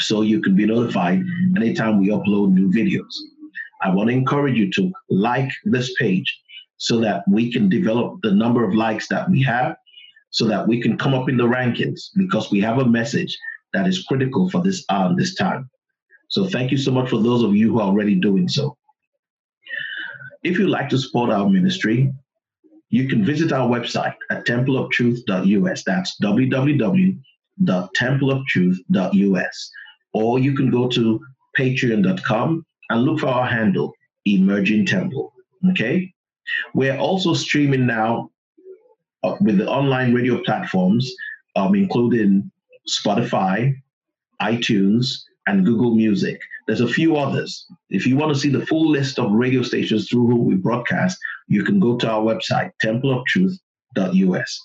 so you can be notified anytime we upload new videos. I want to encourage you to like this page so that we can develop the number of likes that we have so that we can come up in the rankings because we have a message that is critical for this um, this time. So thank you so much for those of you who are already doing so. If you'd like to support our ministry, you can visit our website at templeoftruth.us. That's www.templeoftruth.us or you can go to patreon.com and look for our handle, Emerging Temple. Okay? We're also streaming now uh, with the online radio platforms, um, including Spotify, iTunes, and Google Music. There's a few others. If you want to see the full list of radio stations through whom we broadcast, you can go to our website, templeoftruth.us.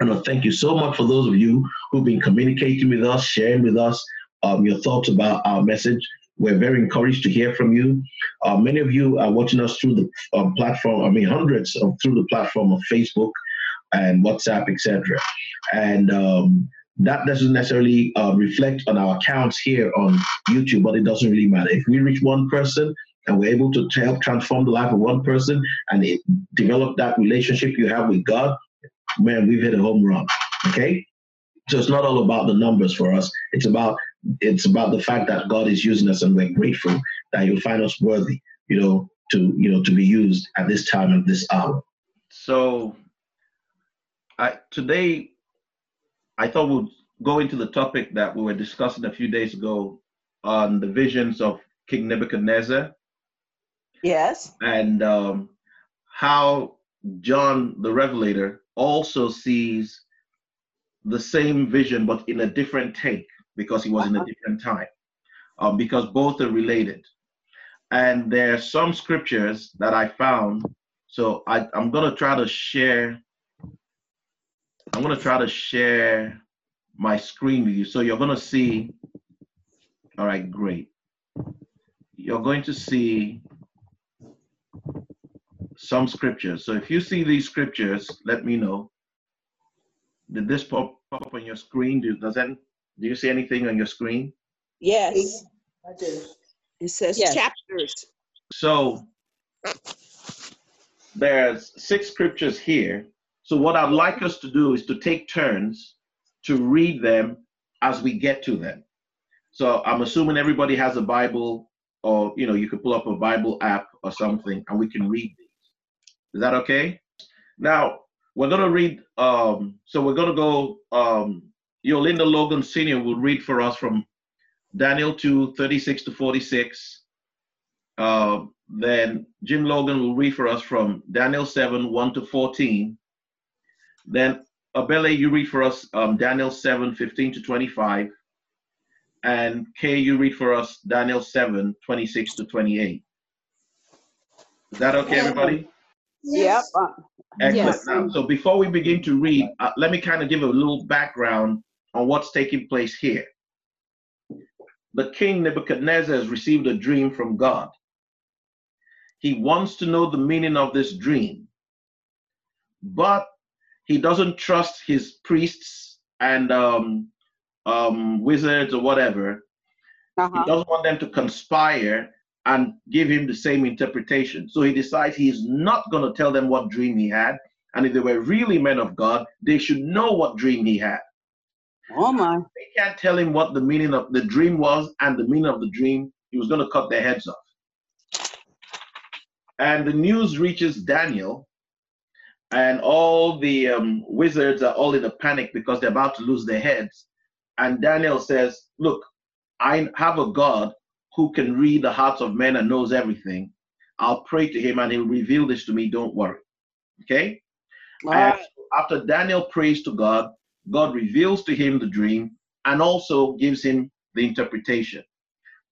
And thank you so much for those of you who've been communicating with us, sharing with us, um, your thoughts about our message. We're very encouraged to hear from you. Uh, many of you are watching us through the um, platform, I mean, hundreds of, through the platform of Facebook and WhatsApp, etc. And um, that doesn't necessarily uh, reflect on our accounts here on YouTube, but it doesn't really matter. If we reach one person and we're able to help transform the life of one person and it, develop that relationship you have with God, man, we've hit a home run. Okay? So it's not all about the numbers for us. It's about it's about the fact that God is using us and we're grateful that He'll find us worthy, you know, to you know to be used at this time and this hour. So, I today I thought we'd go into the topic that we were discussing a few days ago on the visions of King Nebuchadnezzar. Yes. And um, how John the Revelator also sees the same vision but in a different take because he was in a uh-huh. different time, um, because both are related. And there are some scriptures that I found. So I, I'm going to try to share. I'm going to try to share my screen with you. So you're going to see. All right, great. You're going to see some scriptures. So if you see these scriptures, let me know. Did this pop up on your screen? Do, does that do you see anything on your screen? Yes. I do. It says yes. chapters. So there's six scriptures here. So what I'd like us to do is to take turns to read them as we get to them. So I'm assuming everybody has a Bible or you know you could pull up a Bible app or something and we can read these. Is that okay? Now we're gonna read um so we're gonna go um Yolinda Logan Sr. will read for us from Daniel 2, 36 to 46. Uh, then Jim Logan will read for us from Daniel 7, 1 to 14. Then Abele, you read for us um, Daniel 7, 15 to 25. And Kay, you read for us Daniel 7, 26 to 28. Is that okay, everybody? Yep. Excellent. Yes. Now, so before we begin to read, uh, let me kind of give a little background on what's taking place here. The king Nebuchadnezzar has received a dream from God. He wants to know the meaning of this dream, but he doesn't trust his priests and um, um, wizards or whatever. Uh-huh. He doesn't want them to conspire and give him the same interpretation. So he decides he's not going to tell them what dream he had. And if they were really men of God, they should know what dream he had. Oh my. They can't tell him what the meaning of the dream was and the meaning of the dream. He was going to cut their heads off. And the news reaches Daniel, and all the um, wizards are all in a panic because they're about to lose their heads. And Daniel says, Look, I have a God who can read the hearts of men and knows everything. I'll pray to him and he'll reveal this to me. Don't worry. Okay? After Daniel prays to God, God reveals to him the dream and also gives him the interpretation.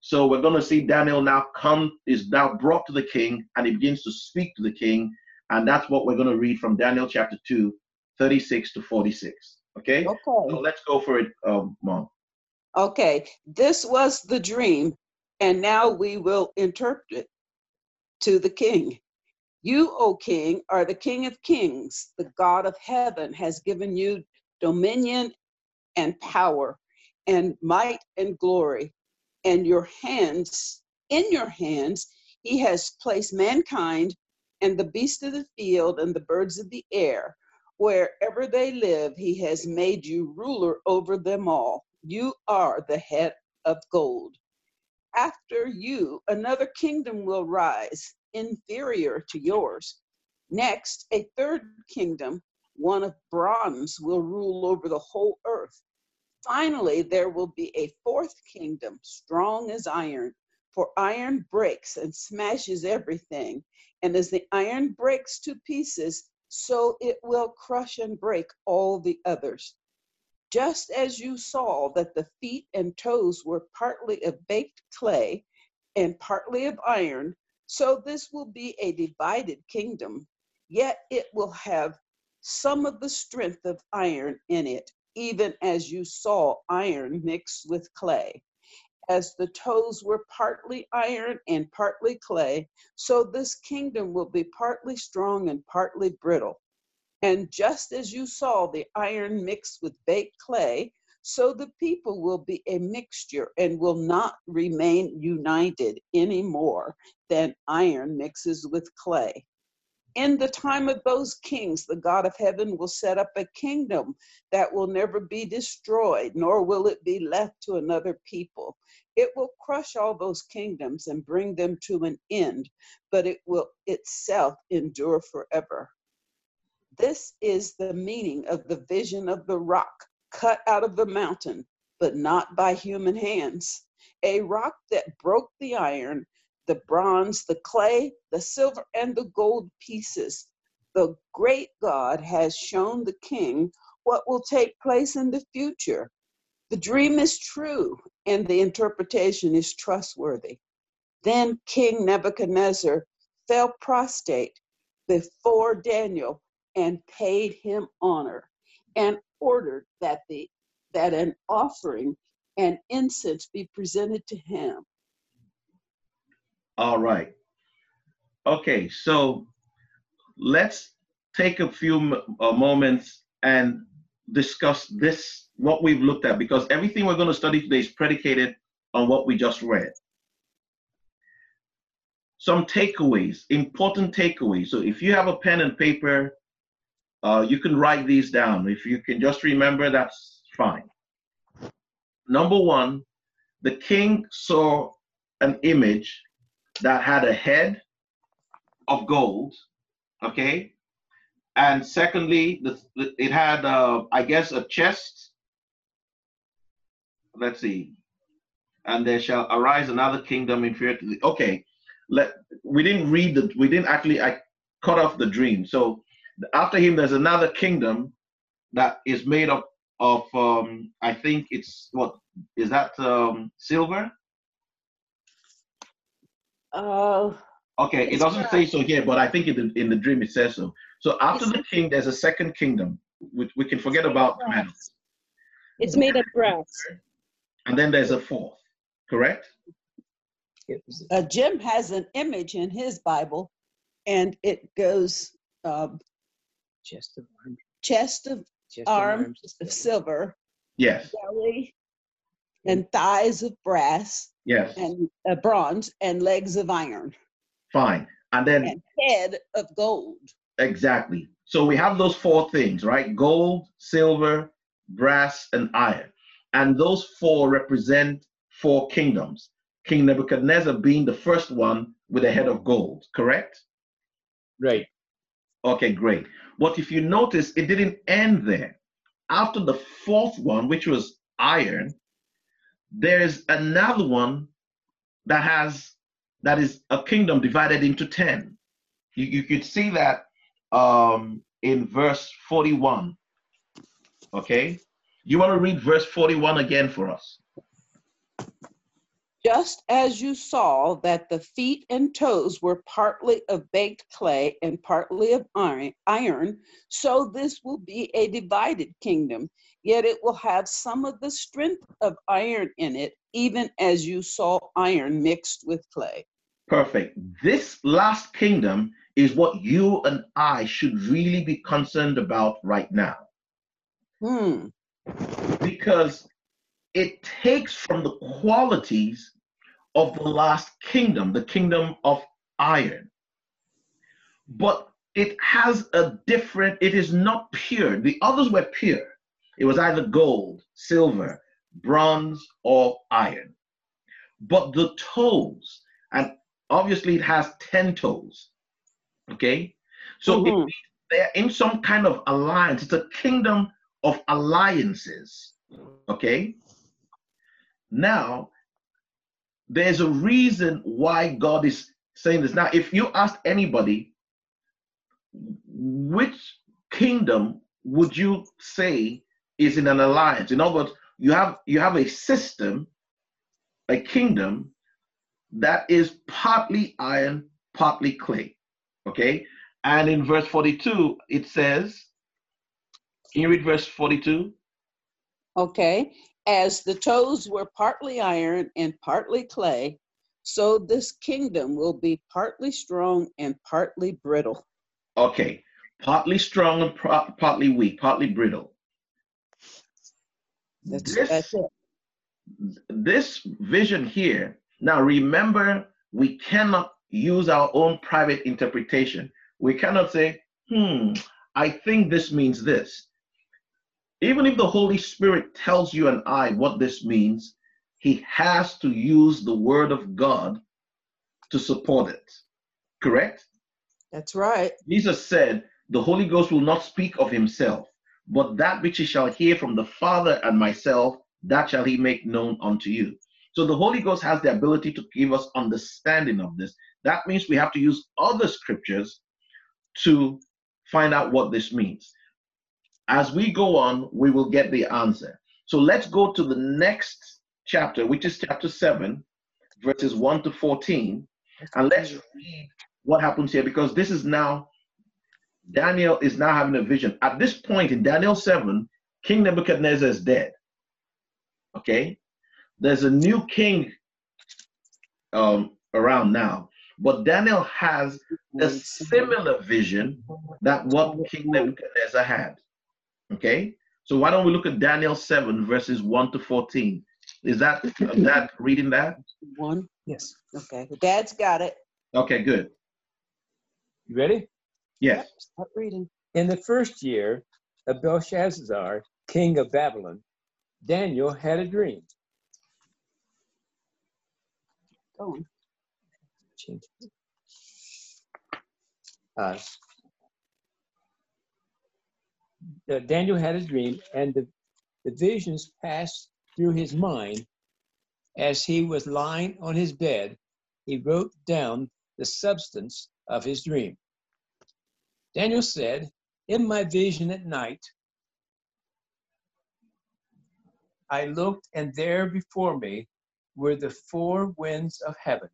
So we're going to see Daniel now come, is now brought to the king, and he begins to speak to the king. And that's what we're going to read from Daniel chapter 2, 36 to 46. Okay? Okay. So let's go for it, um, Mom. Okay. This was the dream, and now we will interpret it to the king. You, O king, are the king of kings. The God of heaven has given you dominion and power and might and glory. And your hands, in your hands, he has placed mankind and the beasts of the field and the birds of the air. Wherever they live, he has made you ruler over them all. You are the head of gold. After you, another kingdom will rise, inferior to yours. Next, a third kingdom, one of bronze, will rule over the whole earth. Finally, there will be a fourth kingdom, strong as iron, for iron breaks and smashes everything. And as the iron breaks to pieces, so it will crush and break all the others. Just as you saw that the feet and toes were partly of baked clay and partly of iron, so this will be a divided kingdom, yet it will have some of the strength of iron in it, even as you saw iron mixed with clay. As the toes were partly iron and partly clay, so this kingdom will be partly strong and partly brittle. And just as you saw the iron mixed with baked clay, so the people will be a mixture and will not remain united any more than iron mixes with clay. In the time of those kings, the God of heaven will set up a kingdom that will never be destroyed, nor will it be left to another people. It will crush all those kingdoms and bring them to an end, but it will itself endure forever. This is the meaning of the vision of the rock cut out of the mountain, but not by human hands. A rock that broke the iron, the bronze, the clay, the silver, and the gold pieces. The great God has shown the king what will take place in the future. The dream is true, and the interpretation is trustworthy. Then King Nebuchadnezzar fell prostrate before Daniel and paid him honor and ordered that the that an offering and incense be presented to him. All right. Okay, so let's take a few uh, moments and discuss this what we've looked at because everything we're going to study today is predicated on what we just read. Some takeaways, important takeaways. So if you have a pen and paper, uh, you can write these down. If you can just remember, that's fine. Number one, the king saw an image that had a head of gold, okay? And secondly, the, it had, uh, I guess, a chest. Let's see. And there shall arise another kingdom inferior to the. Okay, let we didn't read the. We didn't actually. I cut off the dream. So after him, there's another kingdom that is made up of, um, I think it's what is that um, silver? Uh, okay, it doesn't say so here, but I think in the, in the dream it says so. So after the king, there's a second kingdom. We, we can forget about metals. It's made of brass. And then there's a fourth, correct? uh, Jim has an image in his Bible, and it goes um, Chest of arms. chest of Chest of arms arms of silver. silver, Yes, belly, and thighs of brass, yes, and uh, bronze, and legs of iron, fine. And then and head of gold. Exactly. So we have those four things, right? Gold, silver, brass, and iron. And those four represent four kingdoms. King Nebuchadnezzar being the first one with a head of gold, correct? Right. Okay, great. But if you notice, it didn't end there. After the fourth one, which was iron, there's another one that has that is a kingdom divided into ten. You, you could see that um, in verse 41. Okay? You want to read verse 41 again for us? Just as you saw that the feet and toes were partly of baked clay and partly of iron, so this will be a divided kingdom, yet it will have some of the strength of iron in it, even as you saw iron mixed with clay. Perfect. This last kingdom is what you and I should really be concerned about right now Hmm. because it takes from the qualities of the last kingdom, the kingdom of iron. But it has a different, it is not pure. The others were pure. It was either gold, silver, bronze, or iron. But the toes, and obviously it has 10 toes. Okay? So it Mhm. means they're in some kind of alliance. It's a kingdom of alliances. Okay? Now, there's a reason why God is saying this. Now, if you ask anybody, which kingdom would you say is in an alliance? In other words, you have you have a system, a kingdom that is partly iron, partly clay. Okay? And in verse 42, it says, can you read verse 42? Okay. As the toes were partly iron and partly clay, so this kingdom will be partly strong and partly brittle. Okay, partly strong and pro- partly weak, partly brittle. That's, this, that's this vision here, now remember, we cannot use our own private interpretation. We cannot say, hmm, I think this means this. Even if the Holy Spirit tells you and I what this means, he has to use the word of God to support it. Correct? That's right. Jesus said, The Holy Ghost will not speak of himself, but that which he shall hear from the Father and myself, that shall he make known unto you. So the Holy Ghost has the ability to give us understanding of this. That means we have to use other scriptures to find out what this means. As we go on, we will get the answer. So let's go to the next chapter, which is chapter 7, verses 1 to 14, and let's read what happens here because this is now Daniel is now having a vision. At this point in Daniel 7, King Nebuchadnezzar is dead. Okay? There's a new king um, around now. But Daniel has a similar vision that what King Nebuchadnezzar had. Okay? So why don't we look at Daniel 7, verses 1 to 14? Is that that reading that? One. Yes. Okay. Dad's got it. Okay, good. You ready? Yes. Start reading. In the first year of Belshazzar, king of Babylon, Daniel had a dream. Go on. Change. Uh, uh, Daniel had a dream, and the, the visions passed through his mind as he was lying on his bed. He wrote down the substance of his dream. Daniel said, In my vision at night, I looked, and there before me were the four winds of heaven,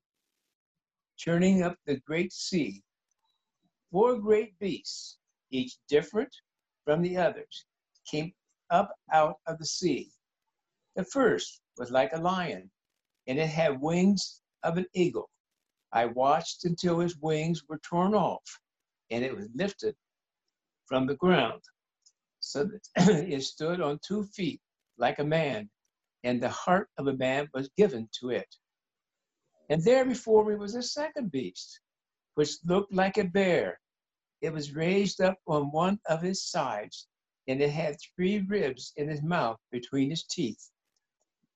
churning up the great sea. Four great beasts, each different from the others, came up out of the sea. The first was like a lion, and it had wings of an eagle. I watched until his wings were torn off, and it was lifted from the ground, so that it stood on two feet like a man, and the heart of a man was given to it. And there before me was a second beast, which looked like a bear. It was raised up on one of his sides, and it had three ribs in his mouth between his teeth.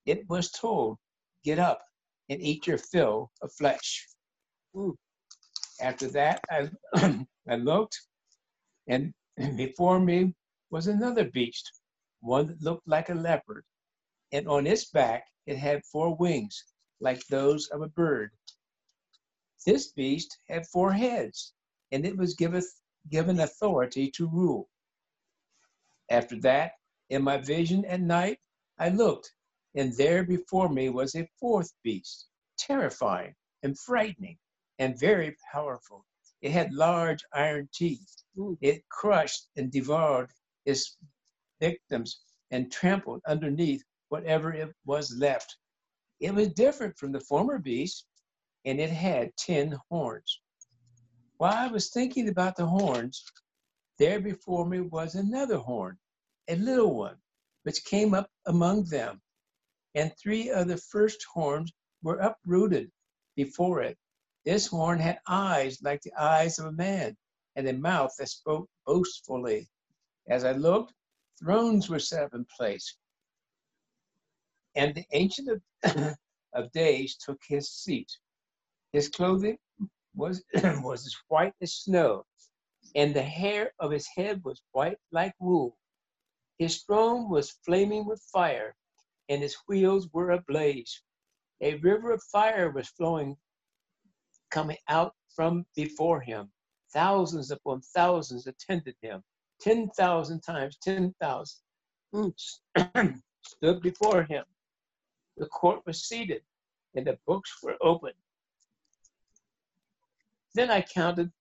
It was told, Get up and eat your fill of flesh. Mm. After that, I, I looked, and before me was another beast, one that looked like a leopard, and on its back it had four wings, like those of a bird. This beast had four heads, and it was giveth, given authority to rule. After that, in my vision at night, I looked, And there before me was a fourth beast, terrifying and frightening and very powerful. It had large iron teeth. Mm. It crushed and devoured its victims and trampled underneath whatever it was left. It was different from the former beast, and it had ten horns. While I was thinking about the horns, there before me was another horn, a little one, which came up among them and three of the first horns were uprooted before it. This horn had eyes like the eyes of a man, and a mouth that spoke boastfully. As I looked, thrones were set up in place, and the Ancient of, of Days took his seat. His clothing was, was as white as snow, and the hair of his head was white like wool. His throne was flaming with fire, and his wheels were ablaze. A river of fire was flowing, coming out from before him. Thousands upon thousands attended him. 10,000 times 10,000 stood before him. The court was seated, and the books were open. Then I counted,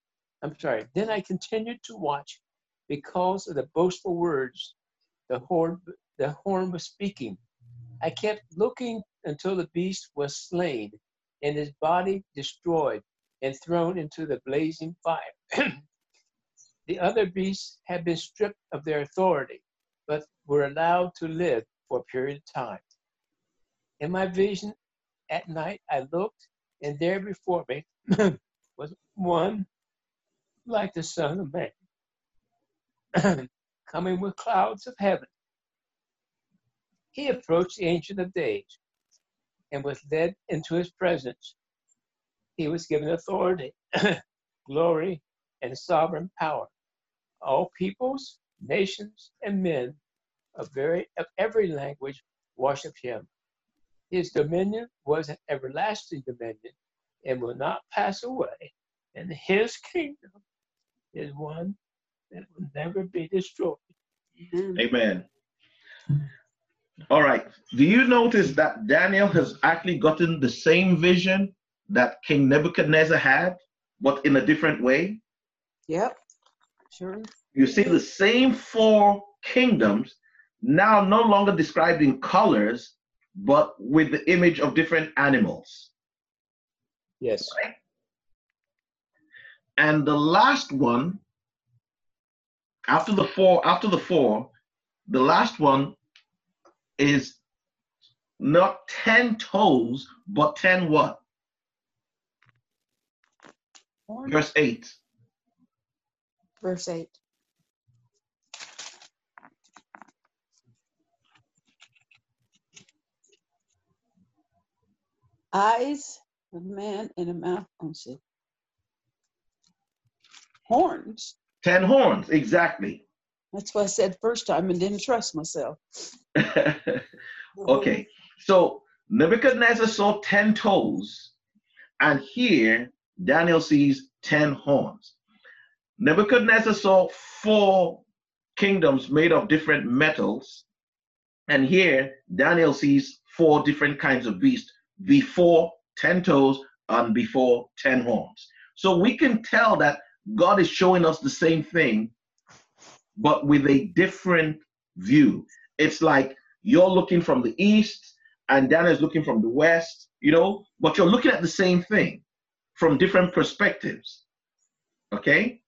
I'm sorry, then I continued to watch because of the boastful words the horn, the horn was speaking. I kept looking until the beast was slain and his body destroyed and thrown into the blazing fire. the other beasts had been stripped of their authority, but were allowed to live for a period of time. In my vision at night, I looked, and there before me was one like the Son of Man, coming with clouds of heaven. He approached the Ancient of Days and was led into his presence. He was given authority, glory, and sovereign power. All peoples, nations, and men of, very, of every language worship him. His dominion was an everlasting dominion and will not pass away, and his kingdom is one that will never be destroyed. Amen. All right. Do you notice that Daniel has actually gotten the same vision that King Nebuchadnezzar had, but in a different way? Yep, sure. You see the same four kingdoms now no longer described in colors, but with the image of different animals. Yes. And the last one, after the four, after the four, the last one is not 10 toes, but 10 what? Verse 8. Verse 8. Eyes of man and a mouth. Horns. 10 horns, exactly. That's what I said first time and didn't trust myself. okay, so Nebuchadnezzar saw 10 toes, and here Daniel sees 10 horns. Nebuchadnezzar saw four kingdoms made of different metals, and here Daniel sees four different kinds of beasts before 10 toes and before 10 horns. So we can tell that God is showing us the same thing but with a different view. It's like you're looking from the east and Daniel is looking from the west, you know, but you're looking at the same thing from different perspectives. Okay?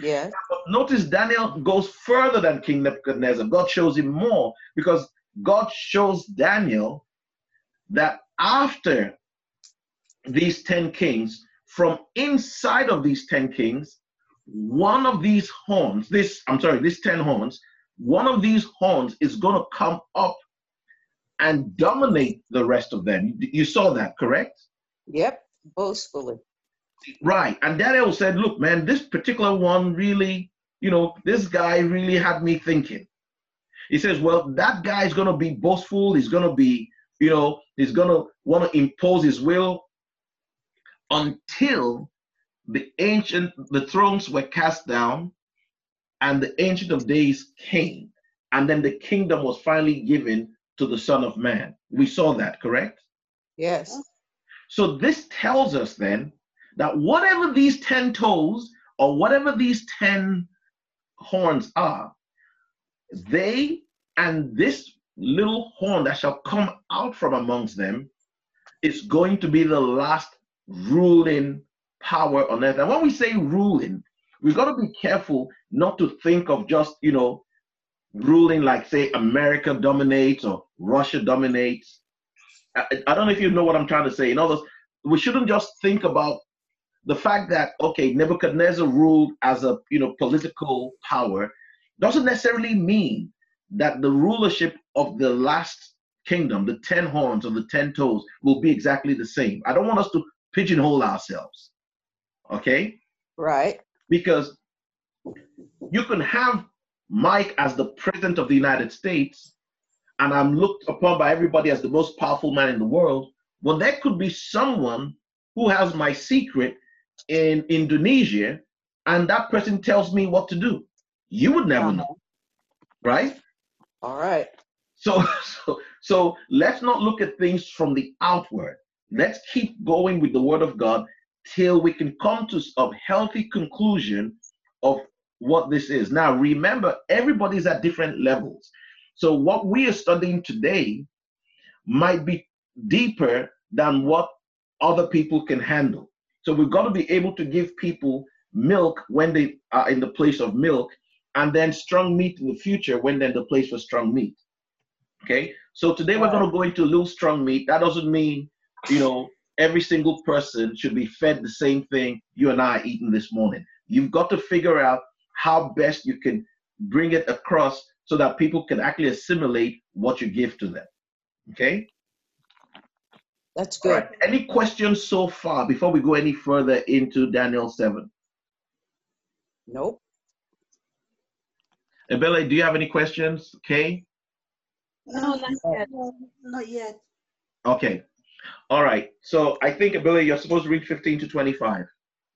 Yes. But notice Daniel goes further than King Nebuchadnezzar. God shows him more because God shows Daniel that after these 10 kings, from inside of these 10 kings, one of these horns, this, I'm sorry, these 10 horns, one of these horns is going to come up and dominate the rest of them. You saw that, correct? Yep, boastfully. Right. And Daniel said, Look, man, this particular one really, you know, this guy really had me thinking. He says, Well, that guy is going to be boastful. He's going to be, you know, he's going to want to impose his will until the ancient, the thrones were cast down, and the ancient of days came, and then the kingdom was finally given to the Son of Man. We saw that, correct? Yes. So this tells us then that whatever these 10 toes or whatever these 10 horns are, they and this little horn that shall come out from amongst them is going to be the last ruling power on earth. And when we say ruling, we've got to be careful not to think of just, you know, ruling like, say, America dominates or Russia dominates. I, I don't know if you know what I'm trying to say. In other words, we shouldn't just think about the fact that okay nebuchadnezzar ruled as a you know political power doesn't necessarily mean that the rulership of the last kingdom the 10 horns or the 10 toes will be exactly the same i don't want us to pigeonhole ourselves okay Right. because you can have mike as the president of the united states and i'm looked upon by everybody as the most powerful man in the world well there could be someone who has my secret in Indonesia and that person tells me what to do. You would never Uh-huh. know, right? All right. So, so, so let's not look at things from the outward. Let's keep going with the word of God till we can come to a healthy conclusion of what this is. Now, remember, everybody's at different levels. So, what we are studying today might be deeper than what other people can handle. So, we've got to be able to give people milk when they are in the place of milk, and then strong meat in the future when they're in the place for strong meat. Okay, so today we're going to go into a little strong meat. That doesn't mean, you know, every single person should be fed the same thing you and I are eating this morning. You've got to figure out how best you can bring it across so that people can actually assimilate what you give to them. Okay? That's good. right. Any questions so far before we go any further into Daniel 7? Nope. Abele, do you have any questions? Okay. No, not yet. No, not yet. Okay. All right. So I think Abele, you're supposed to read 15 to 25.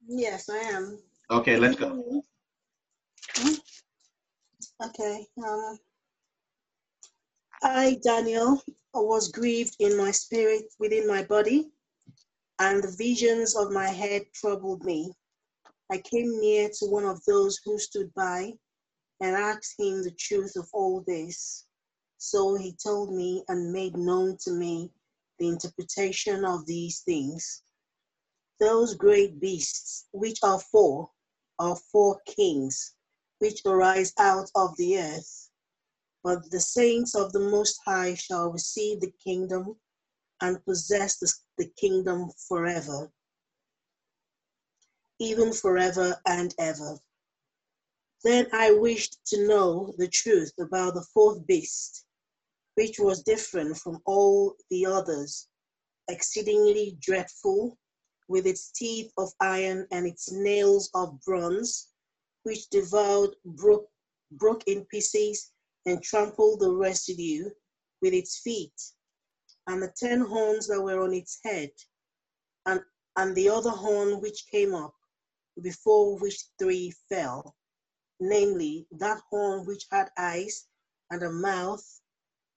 Yes, I am. Okay, let's go. Hmm? Okay. Um, I, Daniel, was grieved in my spirit within my body, and the visions of my head troubled me. I came near to one of those who stood by and asked him the truth of all this. So he told me and made known to me the interpretation of these things. Those great beasts, which are four, are four kings, which arise out of the earth. But the saints of the Most High shall receive the kingdom and possess the, the kingdom forever, even forever and ever. Then I wished to know the truth about the fourth beast, which was different from all the others, exceedingly dreadful, with its teeth of iron and its nails of bronze, which devoured, broke, broke in pieces, and trampled the residue with its feet, and the ten horns that were on its head, and, and the other horn which came up, before which three fell, namely that horn which had eyes and a mouth,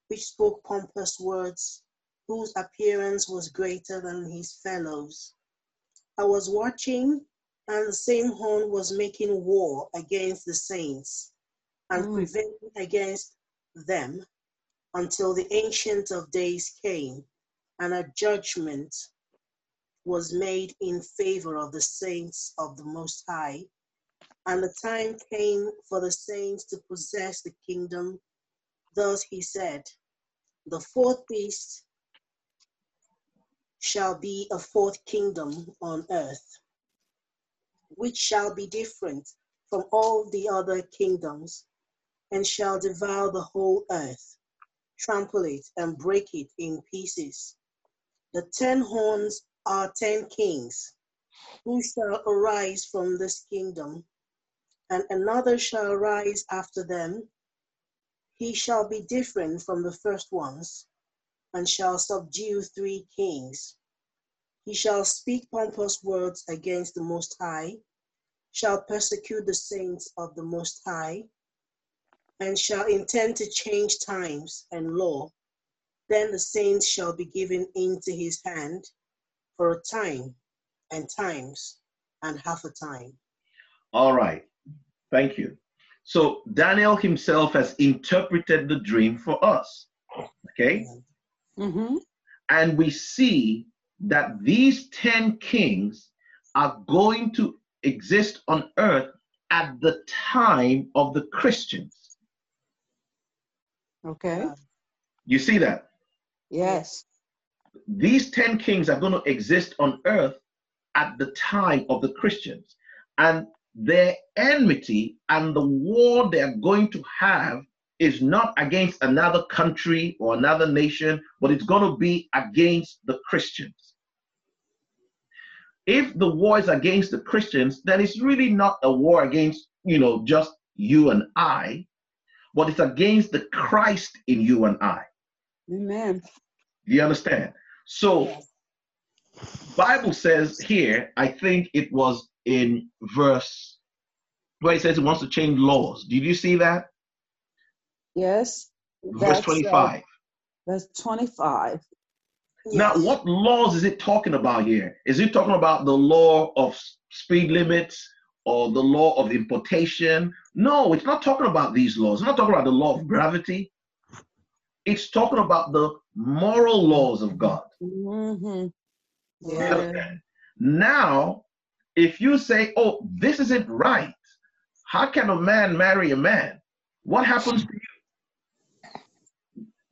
which spoke pompous words, whose appearance was greater than his fellows. I was watching, and the same horn was making war against the saints and Mm. prevailing against them until the Ancient of Days came, and a judgment was made in favor of the saints of the Most High. And the time came for the saints to possess the kingdom. Thus he said, The fourth beast shall be a fourth kingdom on earth, which shall be different from all the other kingdoms, and shall devour the whole earth, trample it, and break it in pieces. The ten horns are ten kings, who shall arise from this kingdom, and another shall arise after them. He shall be different from the first ones, and shall subdue three kings. He shall speak pompous words against the Most High, shall persecute the saints of the Most High, and shall intend to change times and law. Then the saints shall be given into his hand for a time and times and half a time. All right. Thank you. So Daniel himself has interpreted the dream for us. Okay. Mm-hmm. And we see that these 10 kings are going to exist on earth at the time of the Christians. Okay. You see that? Yes. These 10 kings are going to exist on earth at the time of the Christians. And their enmity and the war they're going to have is not against another country or another nation, but it's going to be against the Christians. If the war is against the Christians, then it's really not a war against, you know, just you and I, but it's against the Christ in you and I. Amen. You understand? So. Bible says here, I think it was in verse where it says he wants to change laws. Did you see that? Yes. Verse That's, uh, 25. That's 25. Now, what laws is it talking about here? Is it talking about the law of speed limits or the law of importation? No, it's not talking about these laws. It's not talking about the law of gravity. It's talking about the moral laws of God. Mm-hmm. Yeah. Now, if you say, oh, this isn't right, how can a man marry a man? What happens to you?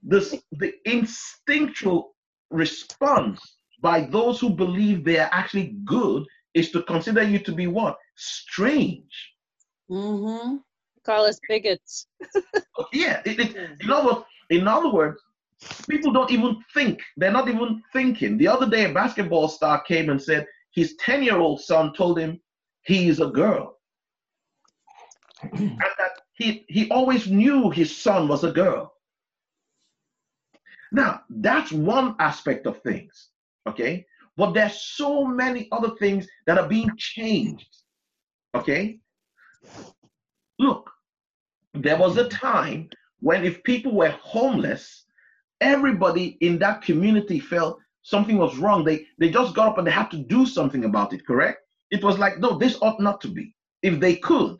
This, the instinctual response by those who believe they are actually good is to consider you to be what? Strange. Mm-hmm. Call us bigots. Yeah, it, it, in, other, in other words, people don't even think. They're not even thinking. The other day, a basketball star came and said his 10 year old son told him he is a girl. and that he, he always knew his son was a girl. Now, that's one aspect of things, okay? But there's so many other things that are being changed, okay? Look, there was a time when if people were homeless, everybody in that community felt something was wrong. They they just got up and they had to do something about it, correct? It was like, no, this ought not to be, if they could.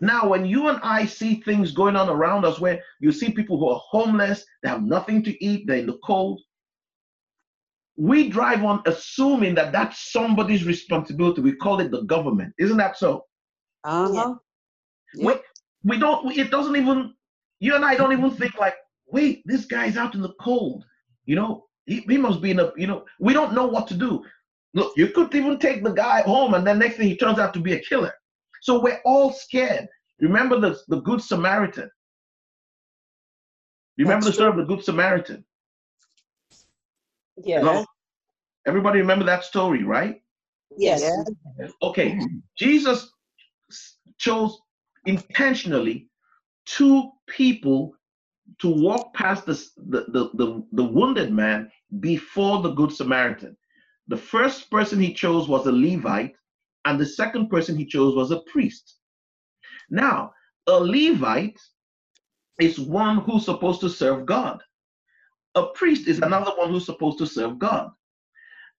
Now, when you and I see things going on around us where you see people who are homeless, they have nothing to eat, they're in the cold, we drive on assuming that that's somebody's responsibility. We call it the government. Isn't that so? Uh-huh. we, we don't we, it doesn't even you and i don't even think like wait this guy's out in the cold you know he, he must be in a you know we don't know what to do look you could even take the guy home and then next thing he turns out to be a killer so we're all scared remember the, the good samaritan you remember the That's story of the good samaritan Yeah. Hello? everybody remember that story right Yes. Yeah. Okay, Jesus chose intentionally two people to walk past this, the, the, the, the wounded man before the Good Samaritan. The first person he chose was a Levite, and the second person he chose was a priest. Now, a Levite is one who's supposed to serve God. A priest is another one who's supposed to serve God.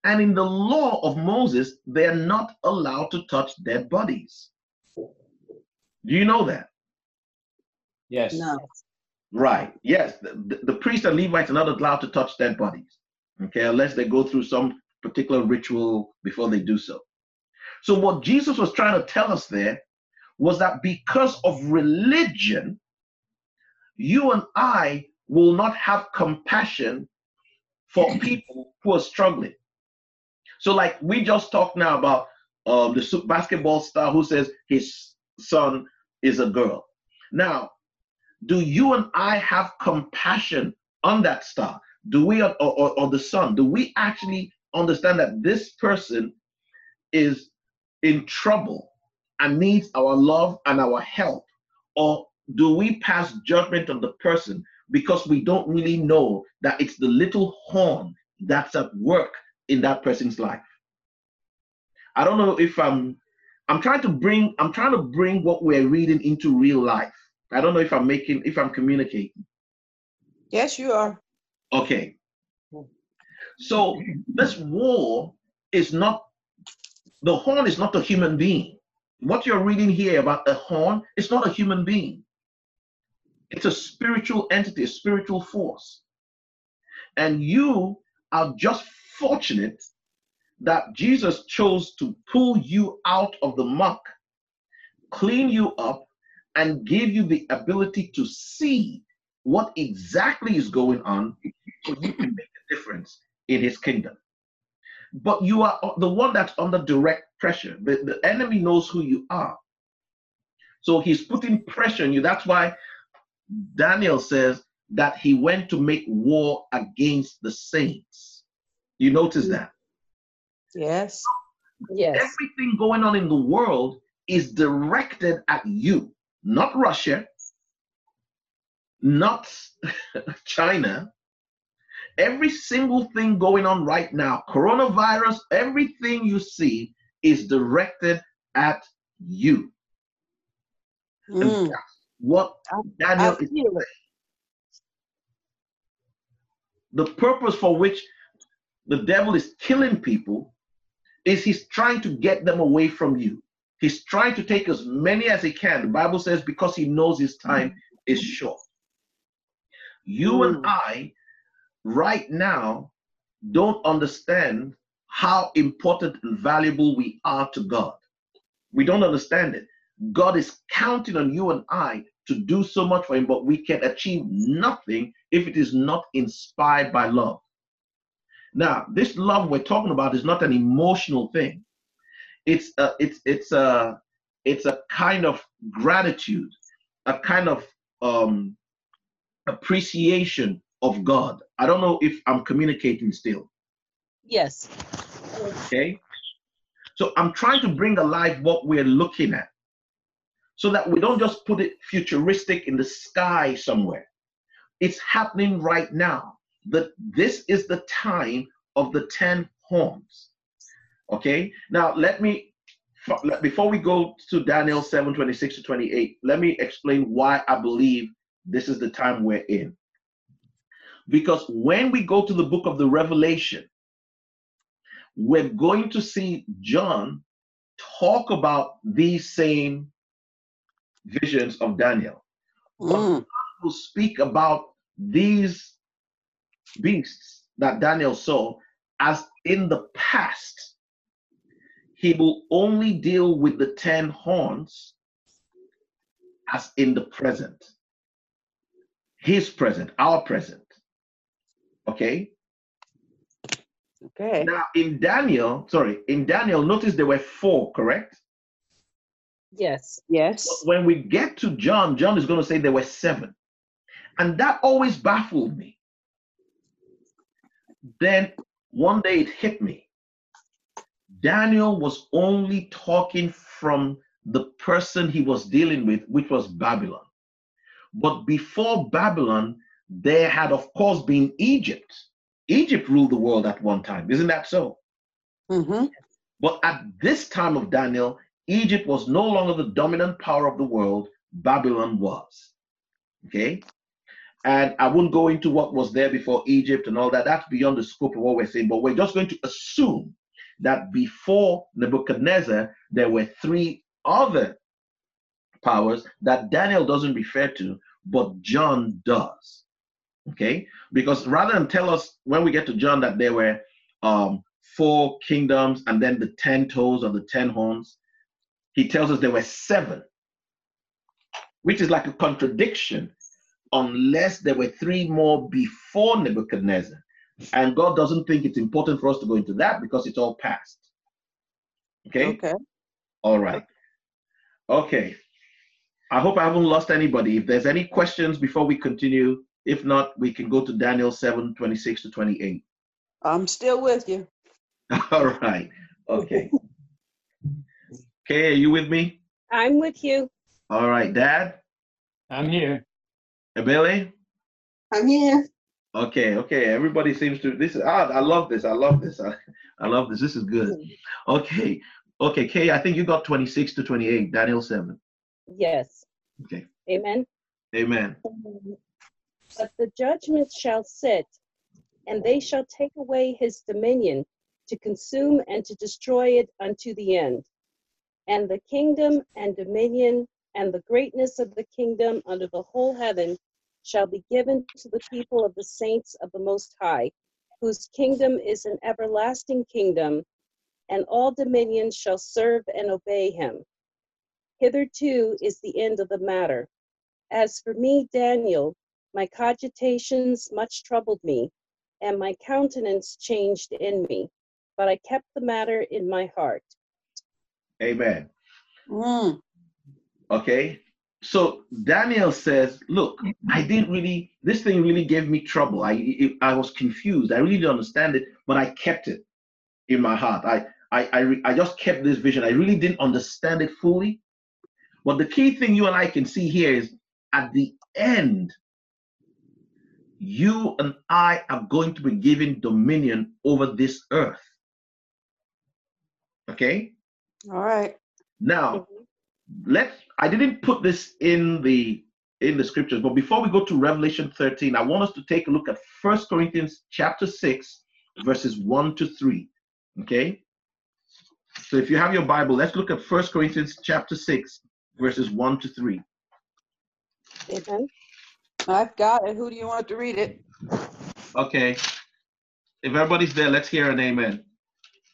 And in the law of Moses, they're not allowed to touch dead bodies. Do you know that? Yes. No. Right. Yes. The, the, priests and Levites are not allowed to touch dead bodies. Okay, unless they go through some particular ritual before they do so. So, what Jesus was trying to tell us there was that because of religion, you and I will not have compassion for people who are struggling. So, like we just talked now about um, the basketball star who says his son is a girl. Now, do you and I have compassion on that star? Do we, or, or, or the son, do we actually understand that this person is in trouble and needs our love and our help? Or do we pass judgment on the person because we don't really know that it's the little horn that's at work in that person's life? I don't know if I'm I'm trying to bring I'm trying to bring what we're reading into real life. I don't know if I'm making if I'm communicating. Yes, you are. Okay. Hmm. So this war is not, the horn is not a human being. What you're reading here about a horn, it's not a human being. It's a spiritual entity, a spiritual force. And you are just fortunate that Jesus chose to pull you out of the muck, clean you up, and give you the ability to see what exactly is going on so you can make a difference in his kingdom. But you are the one that's under direct pressure. The, the enemy knows who you are. So he's putting pressure on you. That's why Daniel says that he went to make war against the saints. You notice that? Yes. Yes. Everything going on in the world is directed at you, not Russia, not China. Every single thing going on right now, coronavirus, everything you see is directed at you. And Mm. that's what Daniel is it. the purpose for which the devil is killing people is he's trying to get them away from you. He's trying to take as many as he can. The Bible says because he knows his time is short. You and Mm. I, right now, don't understand how important and valuable we are to God. We don't understand it. God is counting on you and I to do so much for him, but we can achieve nothing if it is not inspired by love. Now, this love we're talking about is not an emotional thing. It's a, it's it's a it's a kind of gratitude, a kind of um, appreciation of God. I don't know if I'm communicating still. Yes. Okay. So I'm trying to bring alive what we're looking at so that we don't just put it futuristic in the sky somewhere. It's happening right now. That this is the time of the 10 horns. Okay. Now let me before we go to Daniel 7 26 to 28, let me explain why I believe this is the time we're in. Because when we go to the book of the Revelation, we're going to see John talk about these same visions of Daniel. Mm. Will speak about these beasts that Daniel saw as in the past. He will only deal with the ten horns as in the present. His present, our present. Okay? Okay. Now, in Daniel, sorry, in Daniel, notice there were four, correct? Yes. Yes. When we get to John, John is going to say there were seven. And that always baffled me. Then one day it hit me. Daniel was only talking from the person he was dealing with, which was Babylon. But before Babylon, there had, of course, been Egypt. Egypt ruled the world at one time. Isn't that so? Mm-hmm. But at this time of Daniel, Egypt was no longer the dominant power of the world, Babylon was. Okay? And I won't go into what was there before Egypt and all that. That's beyond the scope of what we're saying. But we're just going to assume that before Nebuchadnezzar, there were three other powers that Daniel doesn't refer to, but John does. Okay? Because rather than tell us when we get to John that there were um, four kingdoms and then the ten toes or the ten horns, he tells us there were seven, which is like a contradiction unless there were three more before Nebuchadnezzar. And God doesn't think it's important for us to go into that because it's all past. Okay? Okay. All right. Okay. I hope I haven't lost anybody. If there's any questions before we continue, if not, we can go to Daniel 7 26 to 28. I'm still with you. All right. Okay. Okay, are you with me? I'm with you. All right, Dad? I'm here. Billy? I'm here. Okay, okay. Everybody seems to this is ah, I love this. I love this. I, I love this. This is good. Okay. Okay, Kay, I think you got 26 to 28, Daniel 7. Yes. Okay. Amen. Amen. But the judgment shall sit, and they shall take away his dominion to consume and to destroy it unto the end. And the kingdom and dominion and the greatness of the kingdom under the whole heaven shall be given to the people of the saints of the Most High, whose kingdom is an everlasting kingdom, and all dominions shall serve and obey him. Hitherto is the end of the matter. As for me, Daniel, my cogitations much troubled me, and my countenance changed in me, but I kept the matter in my heart. Amen. Mm, Okay. So Daniel says, look, I didn't really, this thing really gave me trouble. I it, I was confused. I really didn't understand it, but I kept it in my heart. I I I, I just kept this vision. I really didn't understand it fully. But the key thing you and I can see here is at the end, you and I are going to be given dominion over this earth. Okay? all right. Now, mm-hmm. Let's i didn't put this in the in the scriptures but before we go to revelation 13 i want us to take a look at First corinthians chapter 6 verses 1 to 3 okay so if you have your bible let's look at First corinthians chapter 6 verses 1 to 3 Amen. I've got it. Who do you want to read it? okay if everybody's there let's hear an amen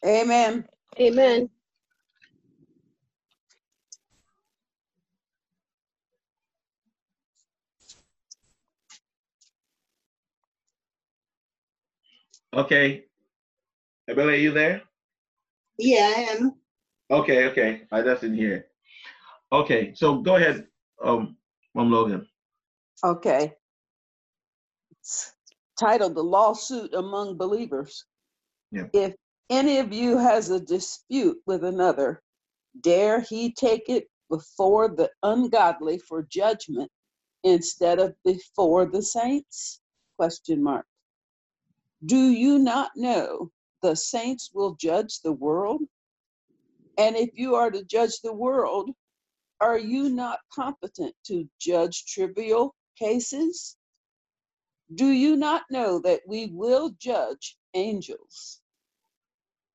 Amen. Amen. Okay Abel, are you there Yeah, I am. okay okay i just didn't hear okay so go ahead um mom logan Okay. It's titled The Lawsuit Among Believers. Yeah. If any of you has a dispute with another, dare he take it before the ungodly for judgment instead of before the saints? Question mark. Do you not know the saints will judge the world? And if you are to judge the world, are you not competent to judge trivial cases? Do you not know that we will judge angels?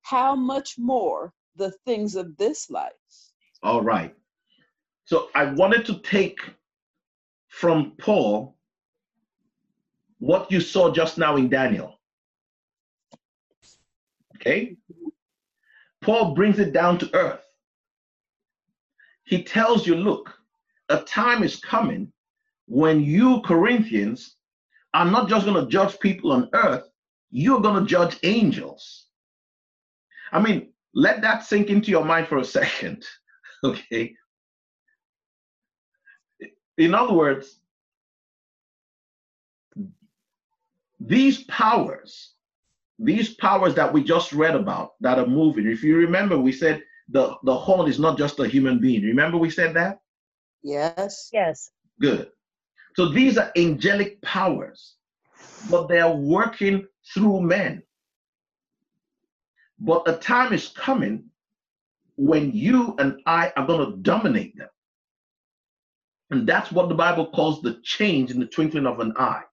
How much more the things of this life? All right. So I wanted to take from Paul what you saw just now in Daniel. Okay? Paul brings it down to earth. He tells you, look, a time is coming when you Corinthians are not just going to judge people on earth, you're going to judge angels. I mean, let that sink into your mind for a second. Okay. In other words, these powers, these powers that we just read about that are moving, if you remember, we said the, the horn is not just a human being. Remember, we said that? Yes. Yes. Good. So these are angelic powers, but they are working through men. But a time is coming when you and I are going to dominate them. And that's what the Bible calls the change in the twinkling of an eye.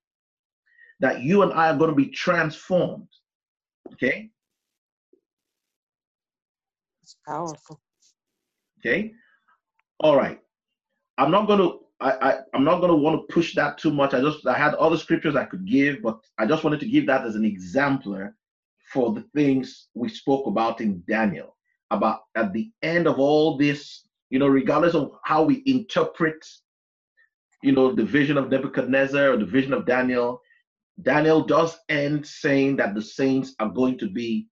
That you and I are going to be transformed. Okay? It's powerful. Okay? All right. I'm not going to I, I I'm not going to want to push that too much. I just I had other scriptures I could give, but I just wanted to give that as an exemplar for the things we spoke about in Daniel about at the end of all this, you know, regardless of how we interpret, you know, the vision of Nebuchadnezzar or the vision of Daniel, Daniel does end saying that the saints are going to be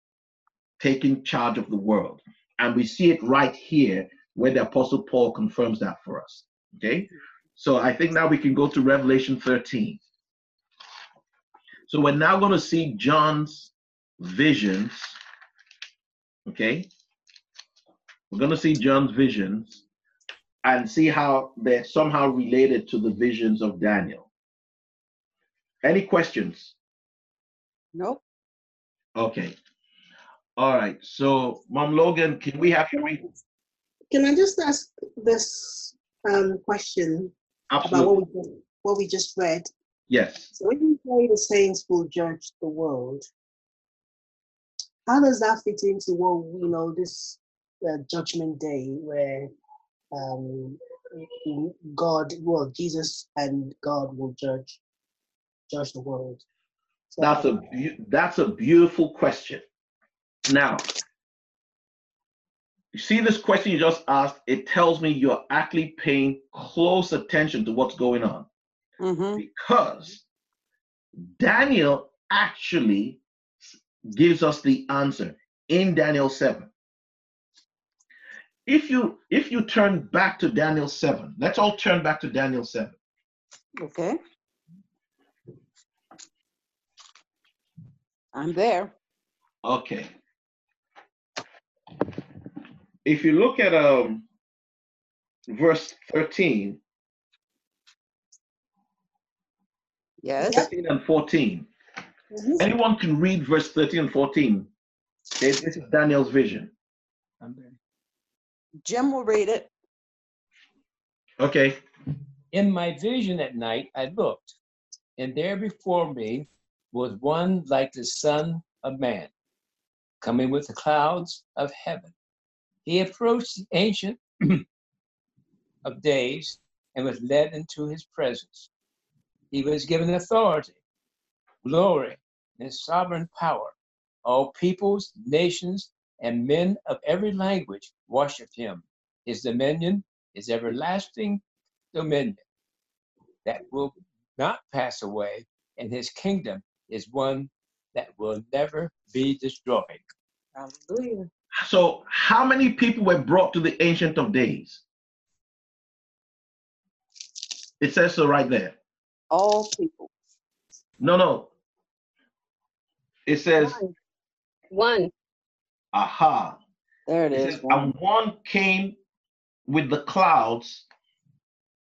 taking charge of the world. And we see it right here where the Apostle Paul confirms that for us. Okay. So I think now we can go to Revelation 13. So we're now going to see John's visions. Okay. We're going to see John's visions and see how they're somehow related to the visions of Daniel. Any questions? Nope. Okay. All right. So, Mom Logan, can we have you read? Can I just ask this um, question about what we, what we just read? Yes. So when you say the saints will judge the world, how does that fit into what we know this uh, judgment day where um, God, well, Jesus and God will judge judge the world? So That's a beau- that's a beautiful question. Now, you see this question you just asked, it tells me you're actually paying close attention to what's going on. Mm-hmm. because Daniel actually gives us the answer in Daniel 7. If you if you turn back to Daniel 7, let's all turn back to Daniel 7. Okay. I'm there. Okay. If you look at um verse 13, Yes. 13 and 14. Mhm. Anyone can read verse 13 and 14. This this is Daniel's vision. I'm there. Jim will read it. Okay. In my vision at night, I looked, and there before me was one like the Son of Man, coming with the clouds of heaven. He approached the Ancient of Days and was led into his presence. He was given authority, glory, and sovereign power. All peoples, nations, and men of every language worshiped him. His dominion is everlasting dominion that will not pass away, and his kingdom is one that will never be destroyed. Hallelujah. So, how many people were brought to the Ancient of Days? It says so right there. All people. No, no. It says, One. aha. There it It is. says, and one came with the clouds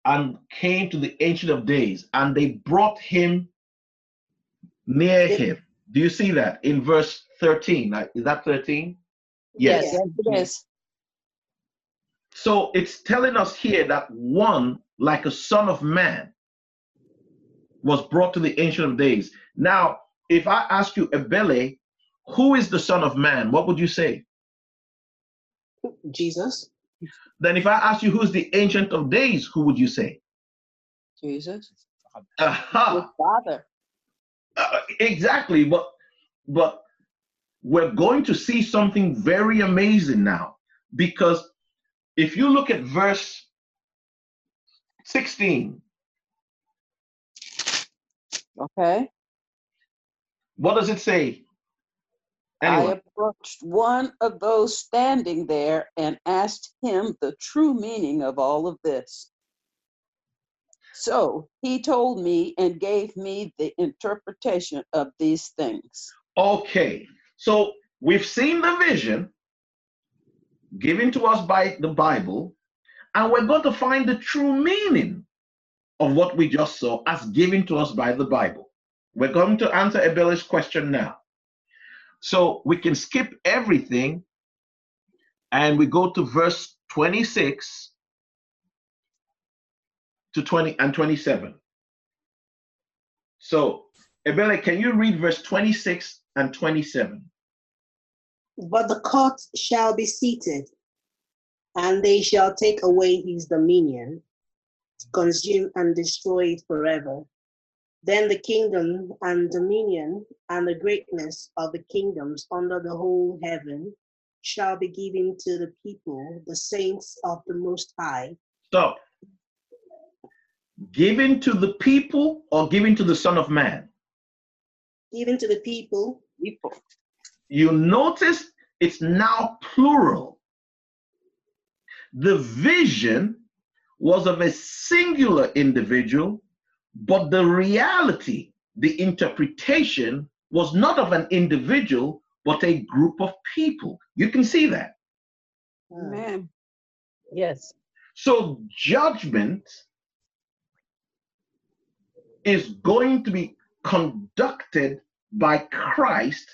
and came to the Ancient of Days, and they brought him near him. Do you see that in verse 13? Like, Is that 13? Yes. Yes, it is. So it's telling us here that one, like a son of man, was brought to the Ancient of Days. Now, if I ask you, Ebele, who is the son of man, what would you say? Jesus. Then if I ask you who's the Ancient of Days, who would you say? Jesus. Aha. His father. Uh, exactly, but but we're going to see something very amazing now because if you look at verse 16, Okay. what does it say? I approached one of those standing there and asked him the true meaning of all of this. So he told me and gave me the interpretation of these things. okay, so we've seen the vision given to us by the Bible, and we're going to find the true meaning of what we just saw as given to us by the Bible. We're going to answer Abel's question now. So we can skip everything and we go to verse 26 to 20 and 27. So, Abel, can you read verse 26 and 27? But the court shall be seated, and they shall take away his dominion, consume and destroy it forever. Then the kingdom and dominion and the greatness of the kingdoms under the whole heaven shall be given to the people, the saints of the Most High. Stop. Given to the people or given to the Son of Man? Given to the people, People. You notice it's now plural. The vision was of a singular individual, but the reality, the interpretation was not of an individual, but a group of people. You can see that. Hmm. Amen. Yes. So, judgment is going to be conducted by Christ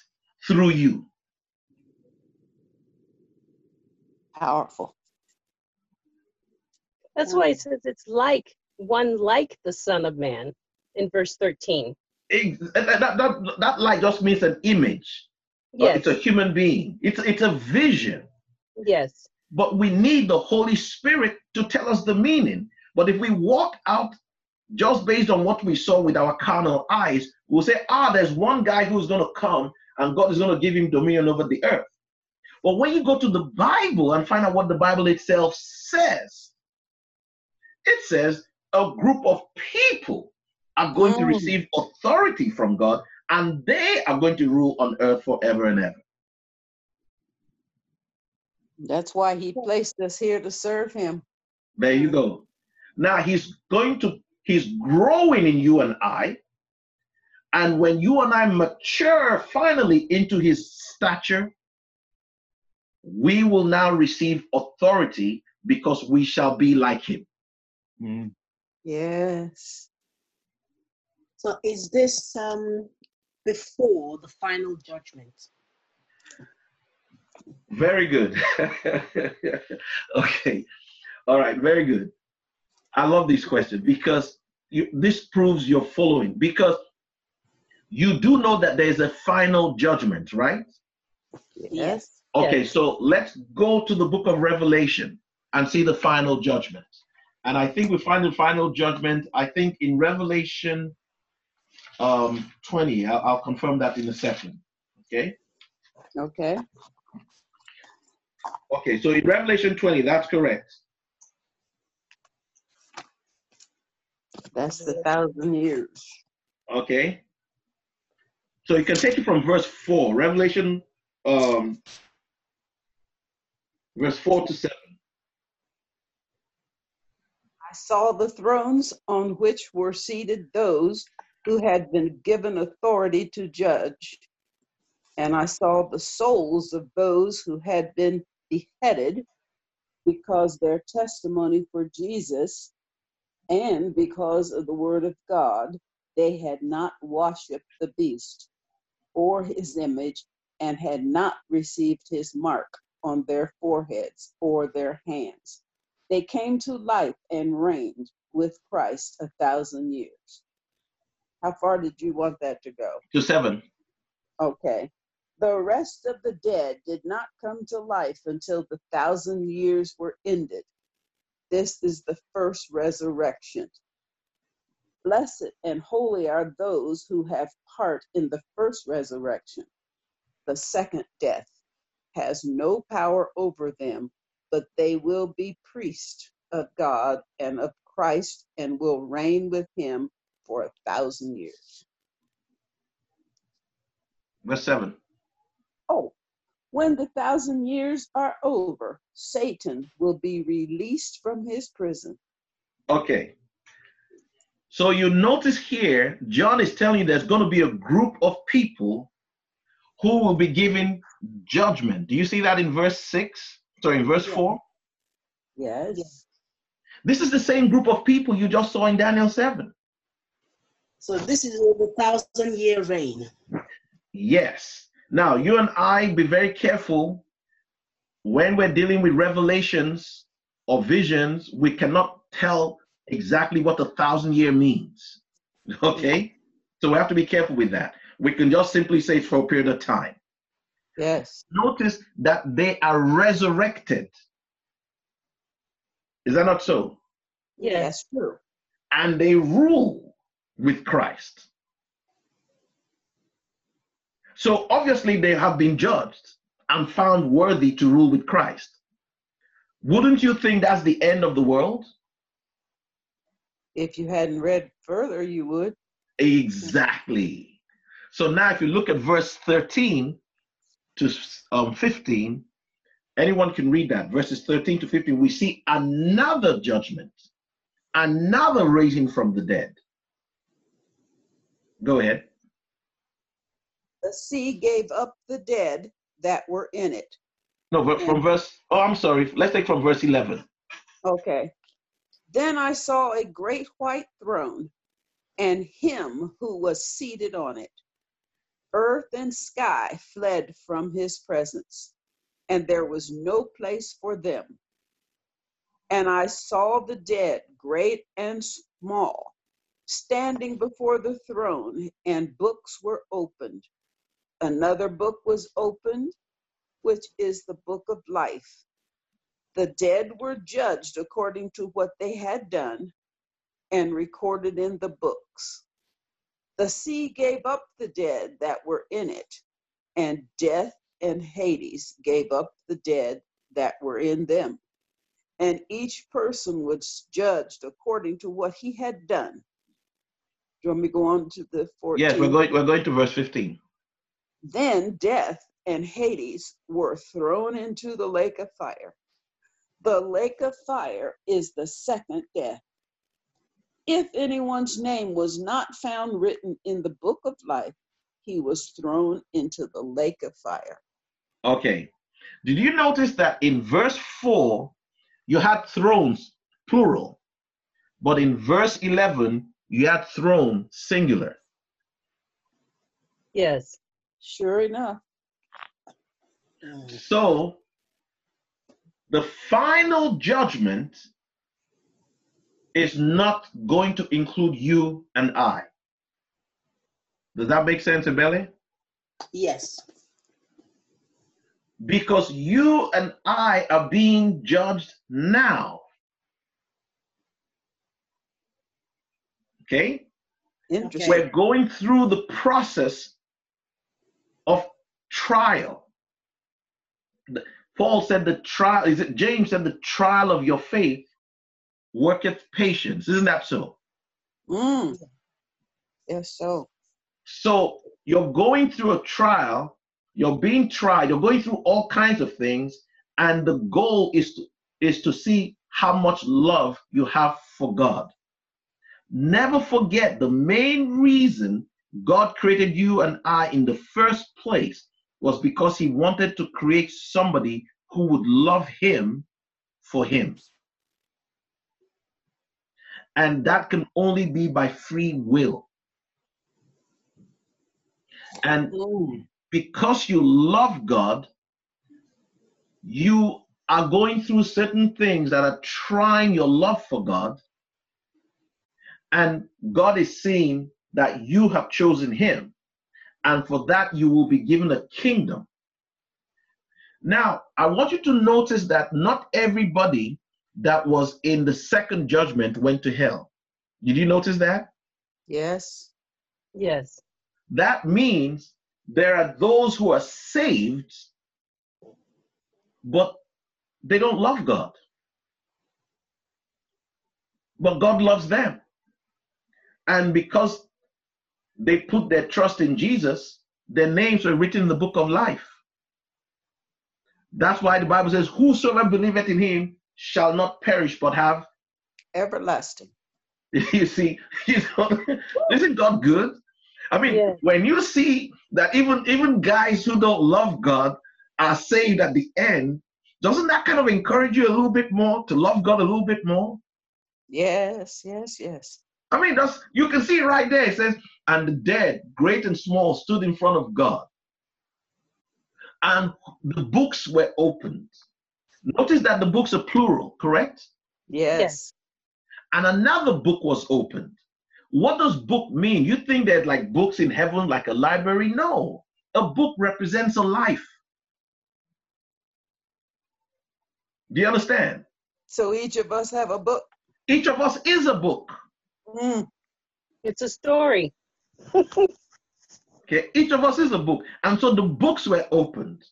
through you. Powerful. That's why it says it's like one like the Son of Man. in verse 13. Ex- That, that, that, that light just means an image. Uh, Yes, It's a human being. It's, it's a vision. yes, But we need the Holy Spirit to tell us the meaning. But if we walk out just based on what we saw with our carnal eyes, we'll say, ah, there's one guy who's going to come and God is going to give him dominion over the earth. But when you go to the Bible and find out what the Bible itself says, it says a group of people are going to Mm. receive authority from God and they are going to rule on earth forever and ever. That's why he placed us here to serve him. There you go. Now he's going to, he's growing in you and I. And when you and I mature finally into his stature, we will now receive authority because we shall be like him. Mm. Yes. So is this um before the final judgment? Very good. okay. All right. Very good. I love this question because you, this proves you're following. Because you do know that there's a final judgment, right? Yes. Okay, Yes. so let's go to the book of Revelation and see the final judgment. And I think we find the final judgment, I think in Revelation um, 20. I'll, I'll confirm that in a second. Okay. Okay. Okay, so in Revelation 20, that's correct. That's the thousand years. Okay. So you can take it from verse 4, Revelation um, verse 4 to 7. I saw the thrones on which were seated those who had been given authority to judge. And I saw the souls of those who had been beheaded because their testimony for Jesus and because of the word of God, they had not worshipped the beast or his image and had not received his mark on their foreheads or their hands they came to life and reigned with Christ a thousand years. How far did you want that to go? To 7. Okay. The rest of the dead did not come to life until the thousand years were ended. This is the first resurrection. Blessed and holy are those who have part in the first resurrection. The second death has no power over them, but they will be priests of God and of Christ and will reign with him for a thousand years. Verse 7. Oh, when the thousand years are over, Satan will be released from his prison. Okay. So you notice here, John is telling you there's going to be a group of people who will be given judgment. Do you see that in verse 6? Sorry, in verse Yeah. 4? Yes. This is the same group of people you just saw in Daniel 7. So this is the thousand year reign. Yes. Now, you and I be very careful when we're dealing with revelations or visions, we cannot tell exactly what the thousand year means. Okay? So we have to be careful with that. We can just simply say it's for a period of time. Yes. Notice that they are resurrected. Is that not so? yes, true. And they rule with Christ. So obviously they have been judged and found worthy to rule with Christ. Wouldn't you think that's the end of the world? If you hadn't read further, you would. Exactly. So now, if you look at verse 13 to um, 15, anyone can read that. Verses 13 to 15, we see another judgment, another raising from the dead. Go ahead. The sea gave up the dead that were in it. No, but from verse, oh, I'm sorry. Let's take from verse 11. Okay. Then I saw a great white throne and him who was seated on it. Earth and sky fled from his presence, and there was no place for them. And I saw the dead, great and small, standing before the throne, and books were opened. Another book was opened, which is the book of life. The dead were judged according to what they had done and recorded in the books. The sea gave up the dead that were in it, and death and Hades gave up the dead that were in them. And each person was judged according to what he had done. Do you want me to go on to the 14? Yes, we're going we're going to verse 15. Then death and Hades were thrown into the lake of fire. The lake of fire is the second death. If anyone's name was not found written in the book of life, he was thrown into the lake of fire. Okay. Did you notice that in verse 4 you had thrones plural, but in verse 11 you had throne singular? Yes. Sure enough. So the final judgment is not going to include you and I. Does that make sense, Abele? Yes. Because you and I are being judged now. Okay? Interesting. We're going through the process trial. Paul said the trial, is it James said the trial of your faith worketh patience. Isn't that so? Mm. Yes, so. So you're going through a trial, you're being tried, you're going through all kinds of things, and the goal is to is to see how much love you have for God. Never forget the main reason God created you and I in the first place was because he wanted to create somebody who would love him for him. And that can only be by free will. And because you love God, you are going through certain things that are trying your love for God. And God is seeing that you have chosen Him. And for that, you will be given a kingdom. Now, I want you to notice that not everybody that was in the second judgment went to hell. Did you notice that? Yes. Yes. That means there are those who are saved, but they don't love God. But God loves them. And because they put their trust in Jesus, their names were written in the book of life. That's why the Bible says, Whosoever believeth in him shall not perish but have Everlasting. you see, you know, isn't God good? I mean, Yeah. when you see that even even guys who don't love God are saved at the end, doesn't that kind of encourage you a little bit more to love God a little bit more? Yes, yes, yes. I mean, that's you can see right there. It says, "And the dead, great and small, stood in front of God, and the books were opened." Notice that the books are plural, correct? Yes. and another book was opened. What does book mean? You think there's like books in heaven, like a library? No. A book represents a life. Do you understand? So each of us have a book. Each of us is a book. Mm. It's a story. Okay, each of us is a book. And so the books were opened,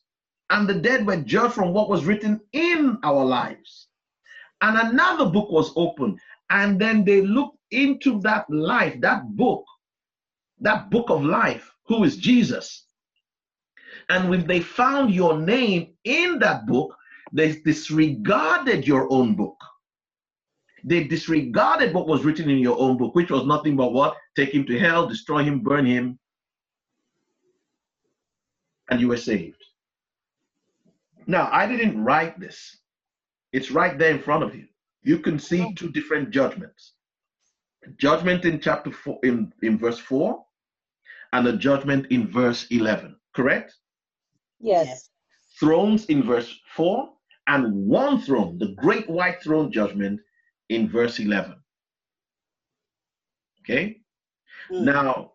and the dead were judged from what was written in our lives. And another book was opened, and then they looked into that life, that book, that book of life, who is Jesus. And when they found your name in that book, they disregarded your own book. They disregarded what was written in your own book, which was nothing but what? Take him to hell, destroy him, burn him, and you were saved. Now, I didn't write this. It's right there in front of you. You can see two different judgments. Judgment in chapter 4 in, in verse 4 and a judgment in verse 11, correct? Yes. Thrones in verse 4 and one throne, the great white throne judgment in verse 11. Okay. Mm. Now,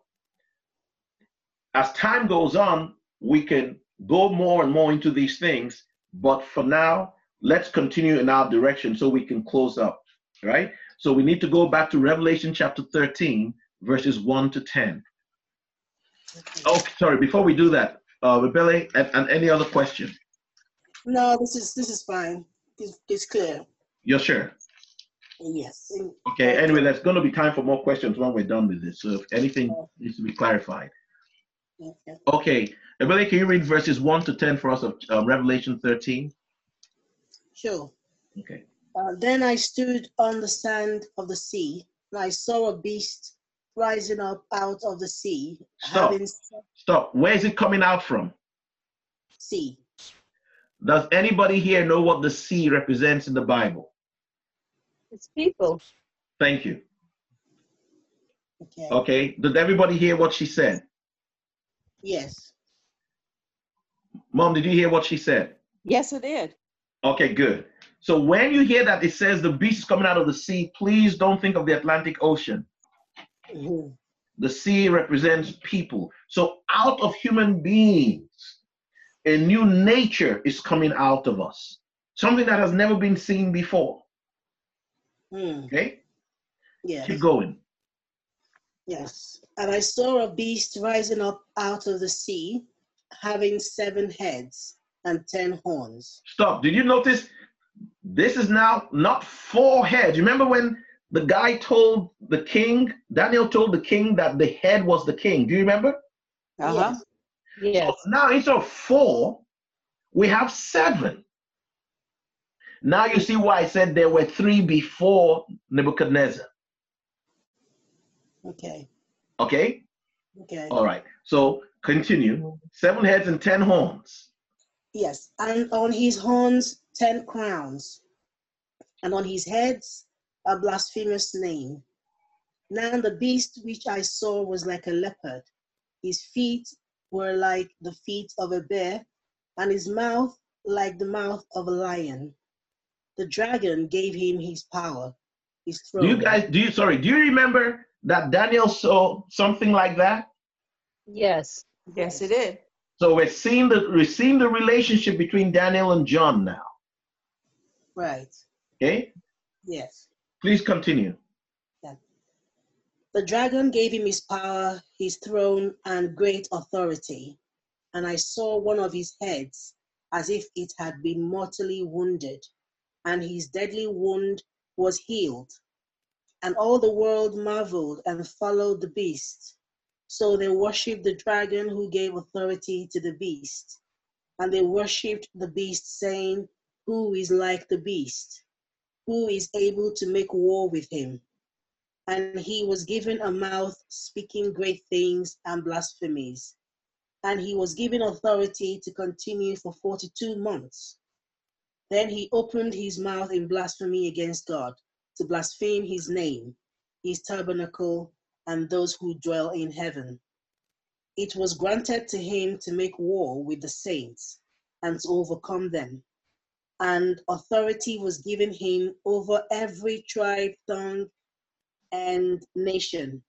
as time goes on, we can go more and more into these things. But for now, let's continue in our direction so we can close up. Right. So we need to go back to Revelation chapter 13, verses 1 to 10. Okay. Oh, sorry. Before we do that, uh, Rebele, and, and any other question? No, this is this is fine. It's, it's clear. You're sure? Yes. Okay. Anyway, there's going to be time for more questions when we're done with this. So if anything needs to be clarified. Okay. Okay. Can you read verses 1 to 10 for us of uh, Revelation 13? Sure. Okay. Uh, then I stood on the sand of the sea, and I saw a beast rising up out of the sea, Stop. having Stop. Where is it coming out from? sea. Does anybody here know what the sea represents in the Bible? It's people. Thank you. Okay. Okay. Did everybody hear what she said? Yes. Mom, did you hear what she said? Yes, I did. Okay, good. So when you hear that it says the beast is coming out of the sea, please don't think of the Atlantic Ocean. Mhm. The sea represents people. So out of human beings, a new nature is coming out of us. Something that has never been seen before. Mm. Okay? Yes. Keep going. Yes. And I saw a beast rising up out of the sea, having seven heads and ten horns. Stop. Did you notice? This is now not four heads. Remember when the guy told the king, Daniel told the king that the head was the king. Do you remember? Uh huh. Yes. Yes. So now instead of four, we have seven. Now you see why I said there were three before Nebuchadnezzar. Okay. Okay? Okay. All right. So continue. Seven heads and ten horns. Yes. And on his horns, ten crowns, and on his heads, a blasphemous name. Now the beast which I saw was like a leopard. His feet were like the feet of a bear, and his mouth like the mouth of a lion. The dragon gave him his power, his throne. Do you guys do you sorry, do you remember that Daniel saw something like that? Yes. Yes, it did. So we're seeing the we're seeing the relationship between Daniel and John now. Right. Okay? Yes. Please continue. The dragon gave him his power, his throne, and great authority. And I saw one of his heads as if it had been mortally wounded, and his deadly wound was healed. And all the world marveled and followed the beast. So they worshipped the dragon who gave authority to the beast. And they worshipped the beast, saying, Who is like the beast? Who is able to make war with him? and he was given a mouth speaking great things and blasphemies. And he was given authority to continue for 42 months. Then he opened his mouth in blasphemy against God, to blaspheme his name, his tabernacle, and those who dwell in heaven. It was granted to him to make war with the saints and to overcome them. And authority was given him over every tribe, tongue, and nation.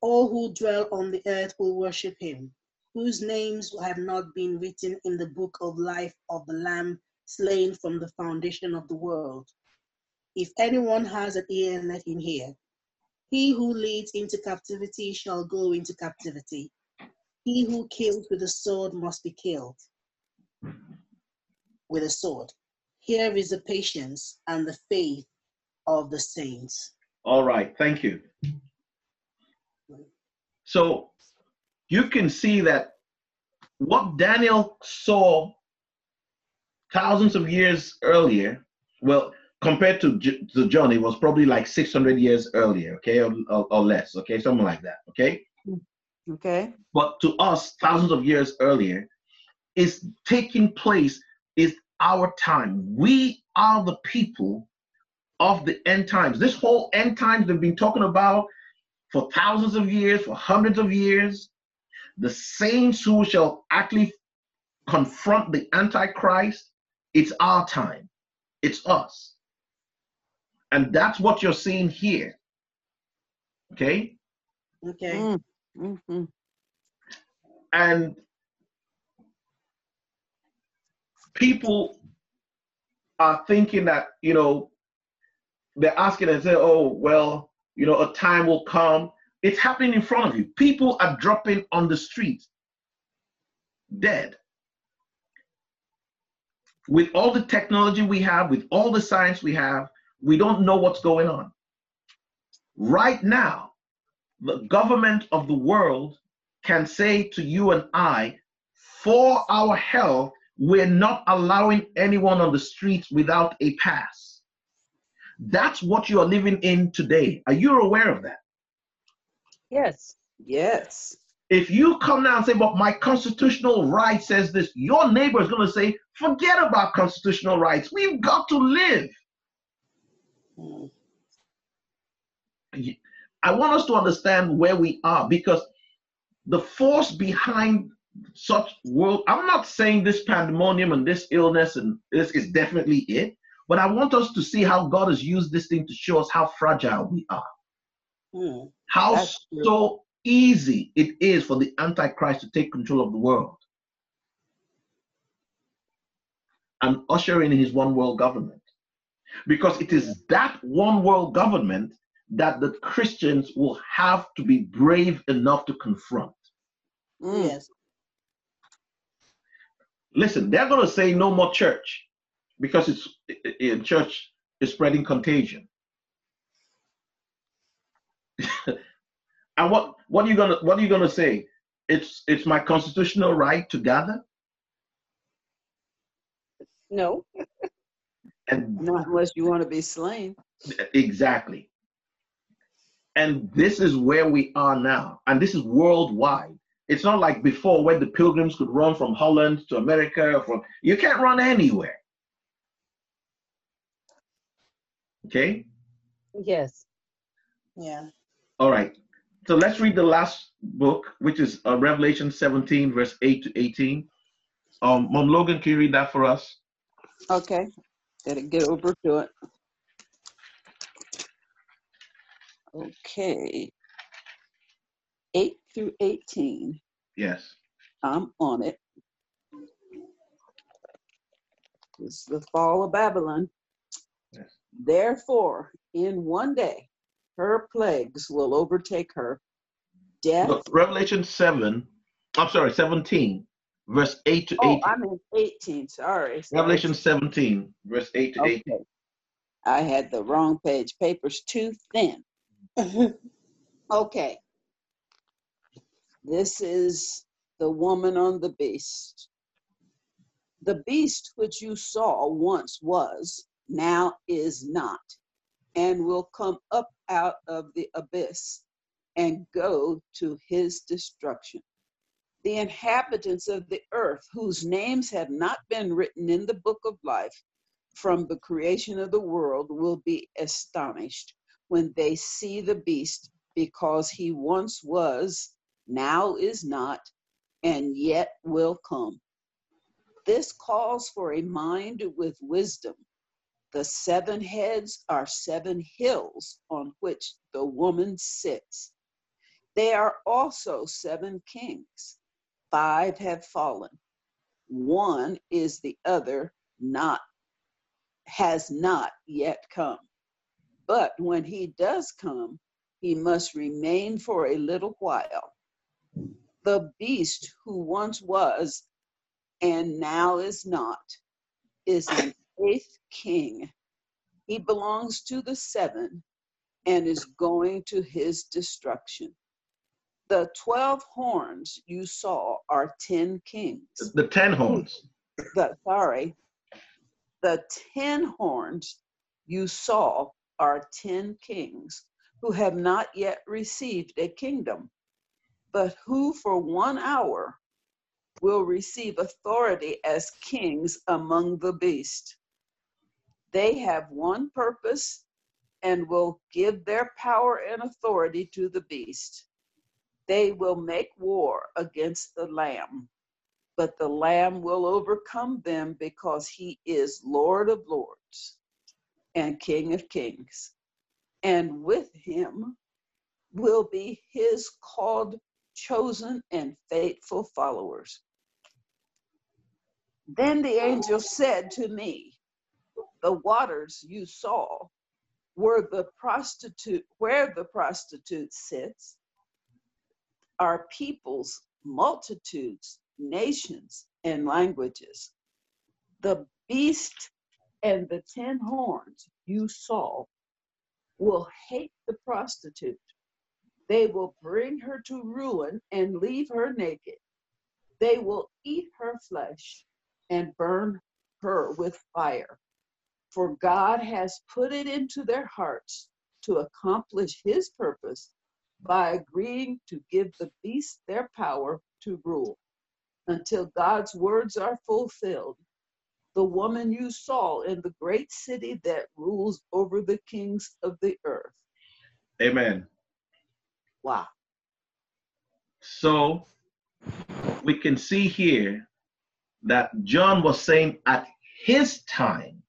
All who dwell on the earth will worship him, whose names have not been written in the book of life of the Lamb slain from the foundation of the world. If anyone has an ear, let him hear. He who leads into captivity shall go into captivity. He who kills with a sword must be killed with a sword. Here is the patience and the faith of the saints. All right, thank you. So you can see that what Daniel saw thousands of years earlier, well, compared to, to John, it was probably like 600 years earlier, okay, or, or, or less, okay, something like that, okay? Okay. But to us, thousands of years earlier, is taking place, is our time. We are the people of the end times. This whole end times they've been talking about for thousands of years, for hundreds of years. The saints who shall actually confront the Antichrist, it's our time. It's us. And that's what you're seeing here. Okay? Okay. Mm, mhm. And people are thinking that, you know, they're asking and say, oh, well, you know, a time will come. It's happening in front of you. People are dropping on the street, dead. With all the technology we have, with all the science we have, we don't know what's going on. Right now, the government of the world can say to you and I, for our health, we're not allowing anyone on the streets without a pass. That's what you are living in today. Are you aware of that? Yes. Yes. If you come now and say, but my constitutional right says this, your neighbor is going to say, forget about constitutional rights. We've got to live. I want us to understand where we are because the force behind such world, I'm not saying this pandemonium and this illness and this is definitely it, but I want us to see how God has used this thing to show us how fragile we are, Mm. how so easy it is for the Antichrist to take control of the world and usher in his one world government. Because it is that one world government that the Christians will have to be brave enough to confront. Mm. Yes. Listen, they're going to say no more church because it's in church is spreading contagion. and what what are you gonna what are you gonna say? It's it's my constitutional right to gather, No. and Not unless you want to be slain. exactly. And this is where we are now, and this is worldwide. It's not like before when the pilgrims could run from Holland to America. From you can't run anywhere. Okay. Yes. Yeah. All right. So let's read the last book, which is uh, Revelation 17, verse 8 to 18. Um, Mom Logan, can you read that for us? Okay. Gotta get over to it. Okay. 8 through 18. Yes. I'm on it. This is the fall of Babylon. Yes. Therefore, in one day, her plagues will overtake her. Death. Look, Revelation 7, I'm sorry, 17, verse 8 to 18. oh, I'm in 18. Sorry. sorry. Revelation 17, verse 8 to 18. Okay. I had the wrong page. Paper's too thin. Okay. This is the woman on the beast. The beast which you saw once was, now is not, and will come up out of the abyss and go to his destruction. The inhabitants of the earth, whose names have not been written in the book of life from the creation of the world, will be astonished when they see the beast, because he once was, now is not, and yet will come. This calls for a mind with wisdom. The seven heads are seven hills on which the woman sits. They are also seven kings. Five have fallen. One is the other not has not yet come. But when he does come, he must remain for a little while. The beast who once was and now is not is an eighth king. He belongs to the seven and is going to his destruction. The 12 horns you saw are 10 kings. The 10 horns. The, sorry, the 10 horns you saw are 10 kings who have not yet received a kingdom, but who for one hour will receive authority as kings among the beast. They have one purpose and will give their power and authority to the beast. They will make war against the Lamb, but the Lamb will overcome them because he is Lord of lords and King of kings. And with him, will be his called, chosen, and faithful followers. Then the angel said to me, The waters you saw were the prostitute, where the prostitute sits, are peoples, multitudes, nations, and languages. The beast and the ten horns you saw will hate the prostitute. They will bring her to ruin and leave her naked. They will eat her flesh and burn her with fire. For God has put it into their hearts to accomplish his purpose by agreeing to give the beast their power to rule until God's words are fulfilled. The woman you saw in the great city that rules over the kings of the earth. Amen. Wow. So we can see here that John was saying at his time,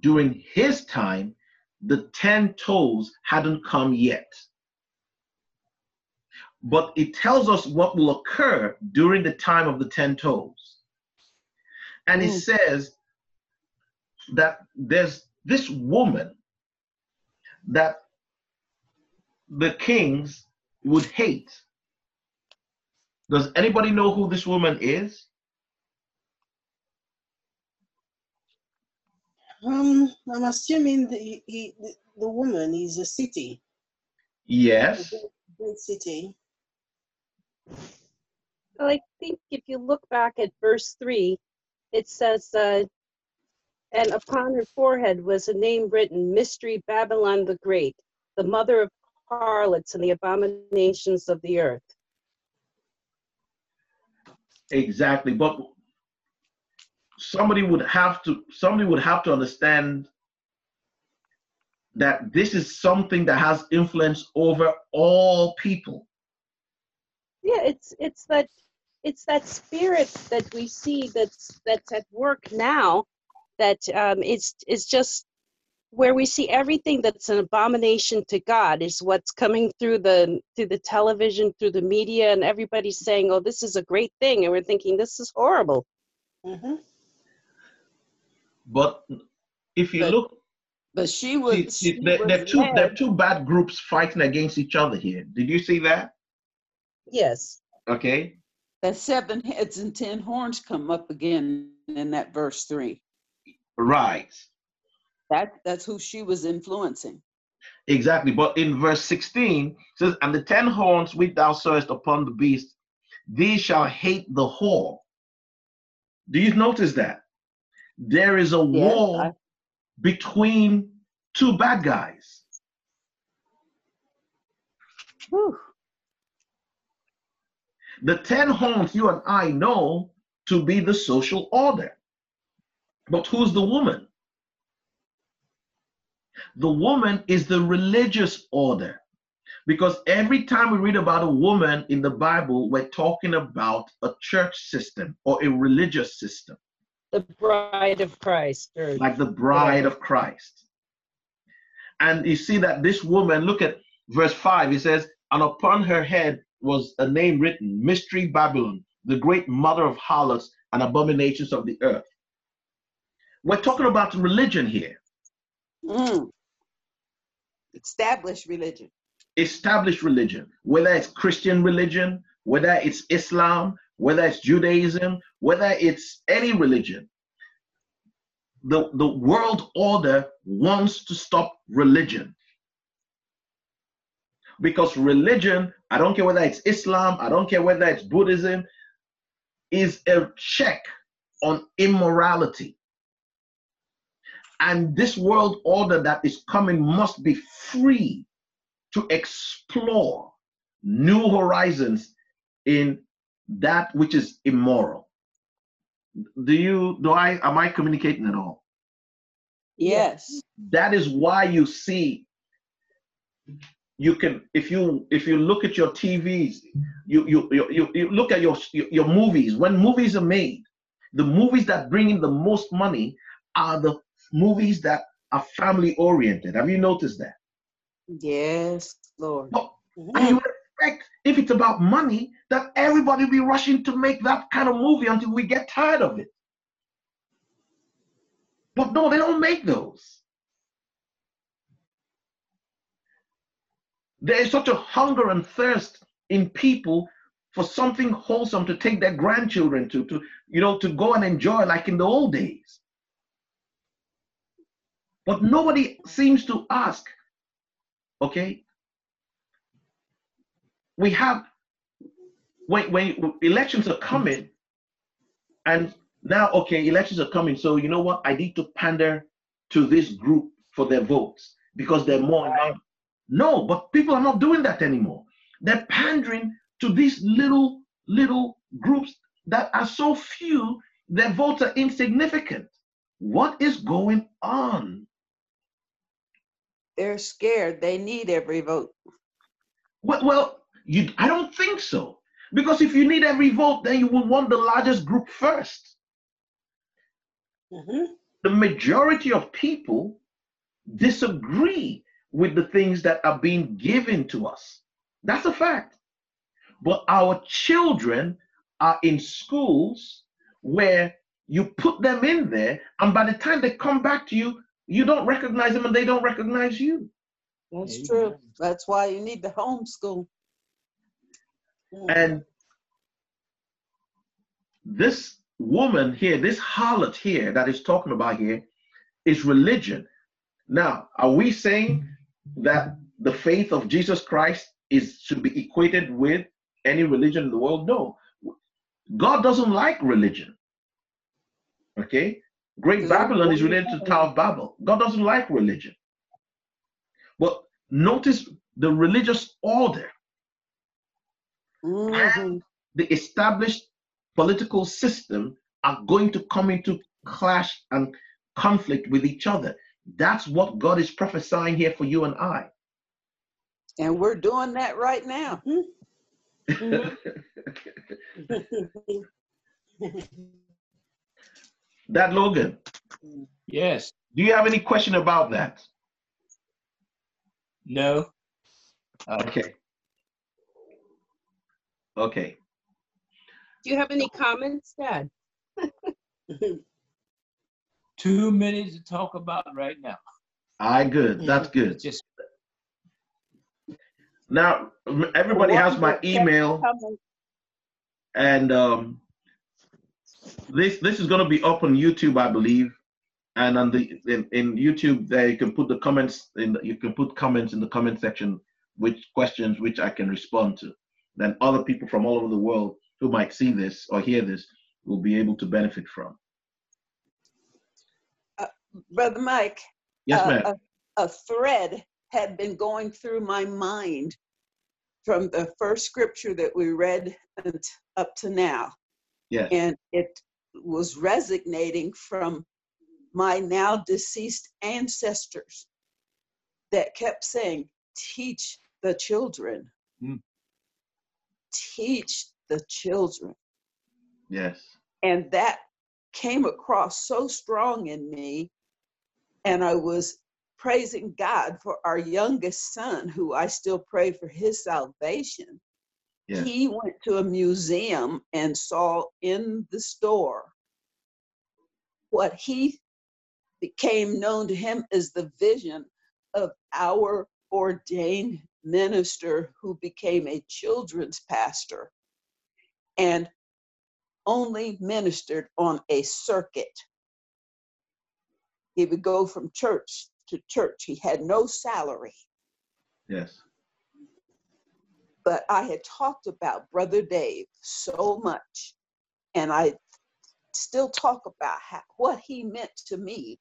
during his time, the 10 toes hadn't come yet. But it tells us what will occur during the time of the 10 toes. And it Mm. says that there's this woman that the kings would hate. Does anybody know who this woman is? Um, I'm assuming the, he, the, the woman is a city, a Yes. great, great city. Well, I think if you look back at verse 3, it says, uh, And upon her forehead was a name written Mystery Babylon the Great, the mother of harlots and the abominations of the earth. Exactly. But somebody would have to somebody would have to understand that this is something that has influence over all people. Yeah, it's it's that it's that spirit that we see that's that's at work now that um, is is just where we see everything that's an abomination to God is what's coming through the through the television, through the media, and everybody's saying, "Oh, this is a great thing," and we're thinking, "This is horrible." hmm But if you But look, But she was, see, she there, there are two there are two bad groups fighting against each other here. Did you see that? Yes. Okay. that seven heads and ten horns come up again in that verse three. Right. That that's who she was influencing. Exactly. But in verse 16 it says, And the ten horns which thou sawest upon the beast, these shall hate the whore. Do you notice that? There is a Yes, war I- between two bad guys. Whew. The ten horns you and I know to be the social order. But who's the woman? The woman is the religious order. Because every time we read about a woman in the Bible, we're talking about a church system or a religious system, The bride of Christ. Or, like the bride of Christ. And you see that this woman, look at verse 5, he says, And upon her head was a name written, Mystery Babylon, the great mother of harlots and abominations of the earth. We're talking about religion here. Mm. Established religion. established religion, whether it's Christian religion, whether it's Islam, whether it's Judaism, whether it's any religion. The, the world order wants to stop religion. Because religion, I don't care whether it's Islam, I don't care whether it's Buddhism, is a check on immorality. And this world order that is coming must be free to explore new horizons in that which is immoral. Do you do I am I communicating at all? Yes. That is why you see you can if you if you look at your TVs, you you you, you, look at your your movies. When movies are made, the movies that bring in the most money are the movies that are family oriented. Have you noticed that? Yes, Lord. But Mhm. Expect, if it's about money, that everybody will be rushing to make that kind of movie until we get tired of it. But no, they don't make those. There is such a hunger and thirst in people for something wholesome to take their grandchildren to, to you know, to go and enjoy like in the old days. But nobody seems to ask, okay? We have when when elections are coming, and now okay, elections are coming. So you know what? I need to pander to this group for their votes because they're more. involved. No, but people are not doing that anymore. They're pandering to these little little groups that are so few. Their votes are insignificant. What is going on? They're scared. They need every vote. Well, well, you, I don't think so. Because if you need every vote, then you will want the largest group first. Mhm. The majority of people disagree with the things that are being given to us. That's a fact. But our children are in schools where you put them in there, and by the time they come back to you, you don't recognize them and they don't recognize you. That's Amen. true. That's why you need the homeschool. And this woman here, this harlot here that is talking about here, is religion. Now, are we saying that the faith of Jesus Christ is should be equated with any religion in the world? No. God doesn't like religion. Okay? Great Babylon is related to Tower of Babel. God doesn't like religion. But notice the religious order Mhm. the established political system are going to come into clash and conflict with each other. That's what God is prophesying here for you and I. And we're doing that right now. Mhm. that Logan, Yes. do you have any question about that? No. Okay. Okay. Do you have any comments, Dad? too many to talk about right now. I good. That's good. Just Now everybody has my email and um this this is going to be up on YouTube, I believe. And on the in, in YouTube, there you can put the comments in. The, you can put comments in the comment section, which questions which I can respond to. Then other people from all over the world who might see this or hear this will be able to benefit from. Brother Mike, Yes, uh, ma'am. a, a thread had been going through my mind from the first scripture that we read up to now. yes. And it was resonating from my now deceased ancestors that kept saying, Teach the children. Hmm. Teach the children. Yes. And that came across so strong in me. And I was praising God for our youngest son, who I still pray for his salvation. Yes. He went to a museum and saw in the store what he became known to him as the vision of our ordained minister who became a children's pastor and only ministered on a circuit. He would go from church to church. He had no salary. Yes. But I had talked about Brother Dave so much, and I still talk about how, what he meant to me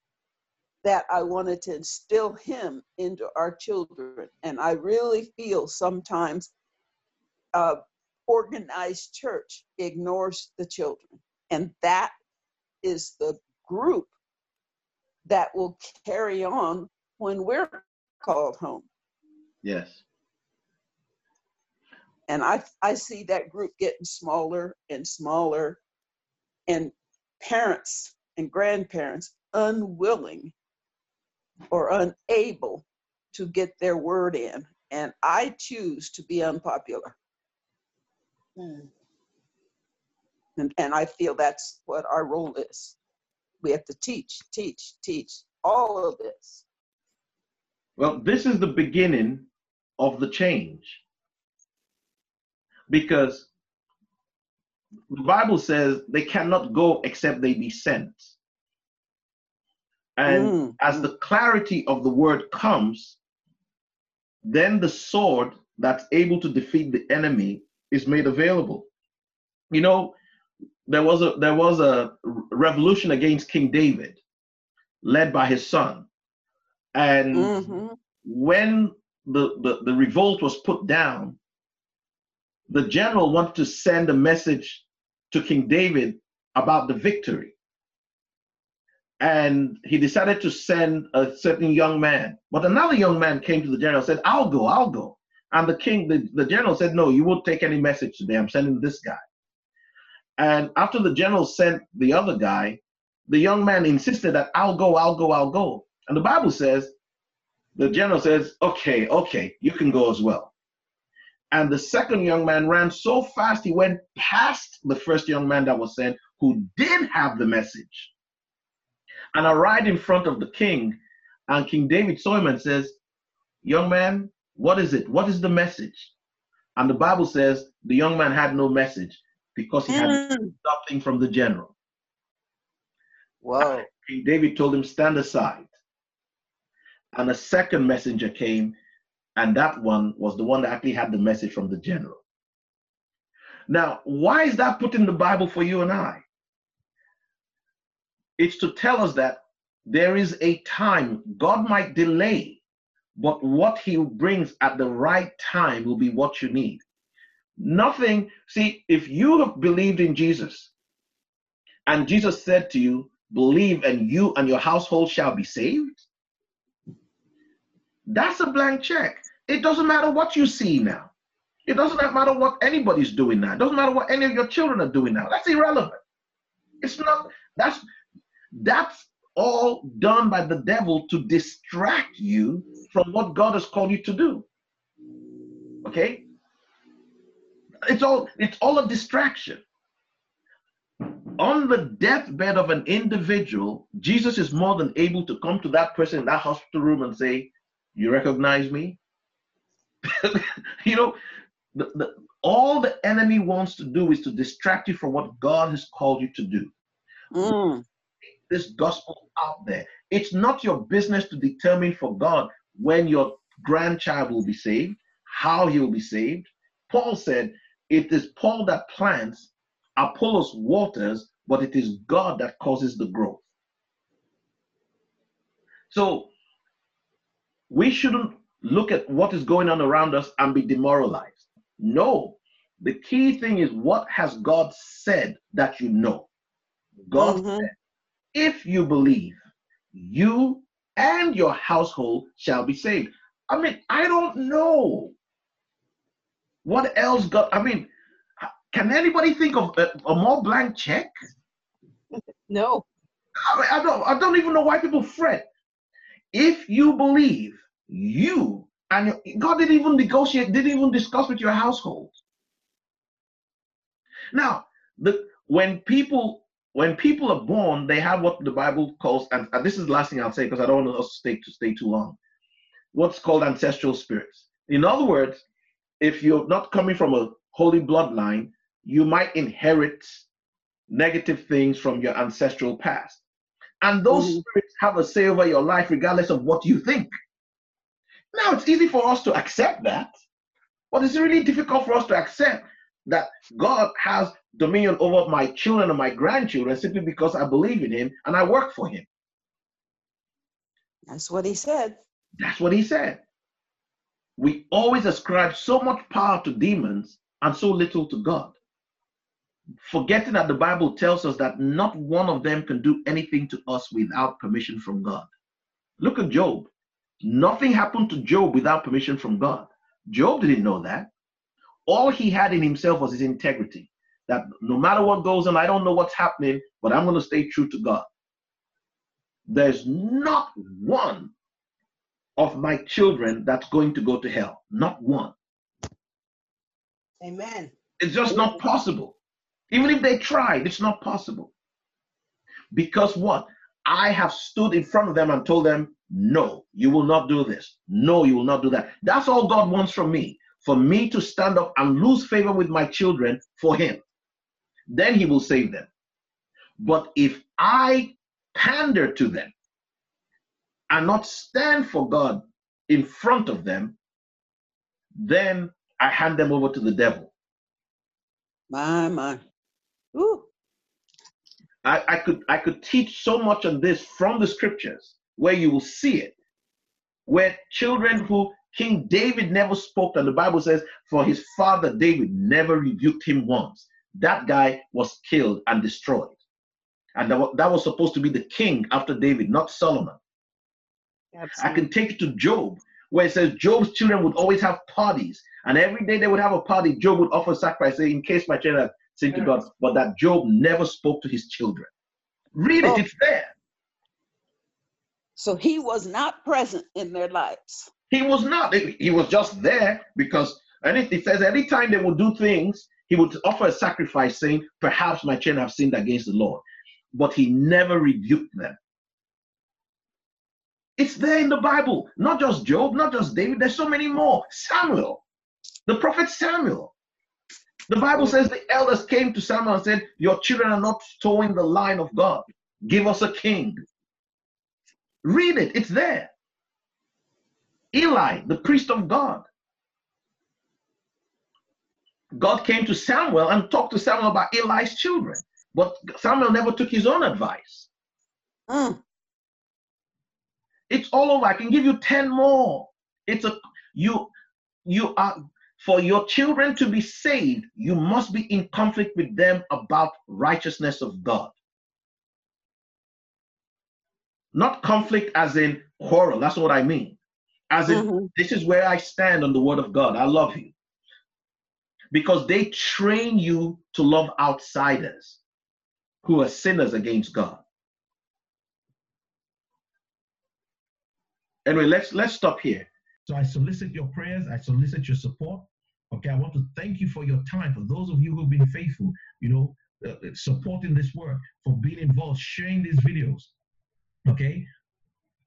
that I wanted to instill him into our children. And I really feel sometimes uh, organized church ignores the children. And that is the group that will carry on when we're called home. Yes. And I, I see that group getting smaller and smaller, and parents and grandparents unwilling or unable to get their word in and I choose to be unpopular. Mm. And, and I feel that's what our role is. We have to teach, teach, teach all of this. Well, this is the beginning of the change. Because the Bible says they cannot go except they be sent. And Mm, as the clarity of the word comes, then the sword that's able to defeat the enemy is made available. You know, there was a there was a revolution against King David, led by his son, and mhm, when the, the, the revolt was put down, the general wanted to send a message to King David about the victory. And he decided to send a certain young man. But another young man came to the general and said, I'll go, I'll go. And the king, the, the general said, No, you won't take any message today. I'm sending this guy. And after the general sent the other guy, the young man insisted that I'll go, I'll go, I'll go. And the Bible says the general says, Okay, okay, you can go as well. And the second young man ran so fast he went past the first young man that was sent, who did have the message, and arrived in front of the king. And King David saw him and says, Young man, what is it? What is the message? And the Bible says the young man had no message because he had mm. nothing from the general. Whoa. King David told him, Stand aside. And a second messenger came, and that one was the one that actually had the message from the general. Now, why is that put in the Bible for you and I? It's to tell us that there is a time God might delay, but what He brings at the right time will be what you need. Nothing, see, if you have believed in Jesus and Jesus said to you, Believe, and you and your household shall be saved, that's a blank check. It doesn't matter what you see now. It doesn't matter what anybody's doing now. It doesn't matter what any of your children are doing now. That's irrelevant. It's not, that's that's all done by the devil to distract you from what God has called you to do. Okay? It's all it's all a distraction. On the deathbed of an individual, Jesus is more than able to come to that person in that hospital room and say, You recognize me? you know, the, the, all the enemy wants to do is to distract you from what God has called you to do. Mm. This gospel out there. It's not your business to determine for God when your grandchild will be saved, how he will be saved. Paul said, It is Paul that plants, Apollos waters, but it is God that causes the growth. So we shouldn't look at what is going on around us and be demoralized. No, the key thing is what has God said that you know. God Mhm. said, if you believe, you and your household shall be saved. I mean, I don't know what else God. I mean, can anybody think of a, a more blank check? No. I, mean, I don't. I don't even know why people fret. If you believe, you and God didn't even negotiate, didn't even discuss with your household. Now, the when people when people are born, they have what the Bible calls, and, and this is the last thing I'll say because I don't want us to stay to stay too long. What's called ancestral spirits. In other words, if you're not coming from a holy bloodline, you might inherit negative things from your ancestral past. And those Mhm. spirits have a say over your life regardless of what you think. Now, it's easy for us to accept that, but it's really difficult for us to accept that God has dominion over my children and my grandchildren simply because I believe in Him and I work for Him. That's what he said. That's what He said. We always ascribe so much power to demons and so little to God. Forgetting that the Bible tells us that not one of them can do anything to us without permission from God. Look at Job. Nothing happened to Job without permission from God. Job didn't know that. All he had in himself was his integrity. That no matter what goes on, I don't know what's happening, but I'm going to stay true to God. There's not one of my children that's going to go to hell. Not one. Amen. It's just not possible. Even if they tried, it's not possible. Because what? I have stood in front of them and told them, no, you will not do this. No, you will not do that. That's all God wants from me. For me to stand up and lose favor with my children for Him. Then He will save them. But if I pander to them and not stand for God in front of them, then I hand them over to the devil. My, my. Ooh. I, I could I could teach so much on this from the scriptures where you will see it. Where children who King David never spoke, and the Bible says, for his father David never rebuked him once. That guy was killed and destroyed. And that was, supposed to be the king after David, not Solomon. Absolutely. I can take it to Job, where it says Job's children would always have parties, and every day they would have a party. Job would offer sacrifice, say, in case my children sing to God, but that Job never spoke to his children. Read it, Oh. it's there. So he was not present in their lives. He was not. He he was just there because, and it, it says anytime they would do things, he would offer a sacrifice, saying, "Perhaps my children have sinned against the Lord," but he never rebuked them. It's there in the Bible. Not just Job, not just David. There's so many more. Samuel, the prophet Samuel. The Bible says the elders came to Samuel and said, "Your children are not toeing the line of God. Give us a king." Read it. It's there. Eli, the priest of God. God came to Samuel and talked to Samuel about Eli's children, but Samuel never took his own advice. Mm. It's all over. I can give you 10 more. It's a you you are for your children to be saved, you must be in conflict with them about righteousness of God. Not conflict as in quarrel. That's what I mean. As in, Mhm. this is where I stand on the word of God. I love you. Because they train you to love outsiders who are sinners against God. Anyway, let's let's stop here. So I solicit your prayers, I solicit your support. Okay, I want to thank you for your time. For those of you who've been faithful, you know, uh, supporting this work, for being involved, sharing these videos. Okay,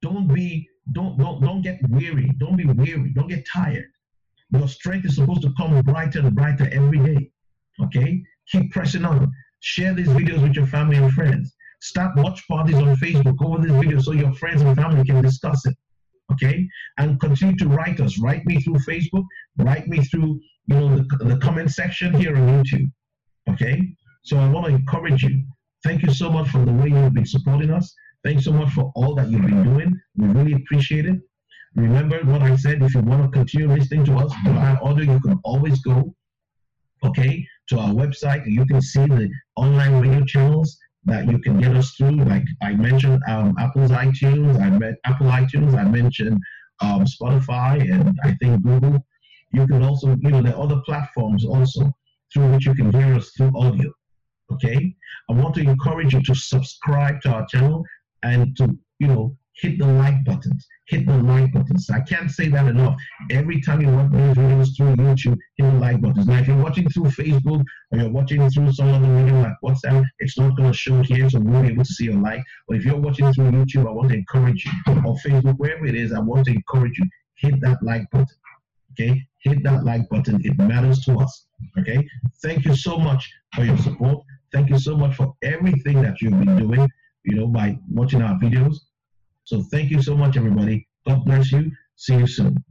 don't be don't don't don't get weary. Don't be weary. Don't get tired. Your strength is supposed to come brighter and brighter every day. Okay, keep pressing on. Share these videos with your family and friends. Start watch parties on Facebook over this video so your friends and family can discuss it. Okay, and continue to write us. Write me through Facebook. Write me through you know the, the comment section here on YouTube. Okay, so I want to encourage you. Thank you so much for the way you've been supporting us. Thanks so much for all that you've been doing. We really appreciate it. Remember what I said. If you want to continue listening to us via audio, you can always go, okay, to our website. You can see the online radio channels that you can get us through. Like I mentioned, um, Apple's iTunes. I met Apple iTunes. I mentioned um, Spotify and I think Google. You can also, you know, there are other platforms also through which you can hear us through audio. Okay, I want to encourage you to subscribe to our channel and to, you know, hit the like buttons. Hit the like buttons. I can't say that enough. Every time you watch these videos through YouTube, hit the like buttons. Now, if you're watching through Facebook or you're watching through some other medium like WhatsApp, it's not going to show here, so we won't be able to see your like. But if you're watching through YouTube, I want to encourage you, or Facebook, wherever it is, I want to encourage you, hit that like button. Okay, hit that like button. It matters to us. Okay, thank you so much for your support. Thank you so much for everything that you've been doing, you know, by watching our videos. So thank you so much, everybody. God bless you. See you soon.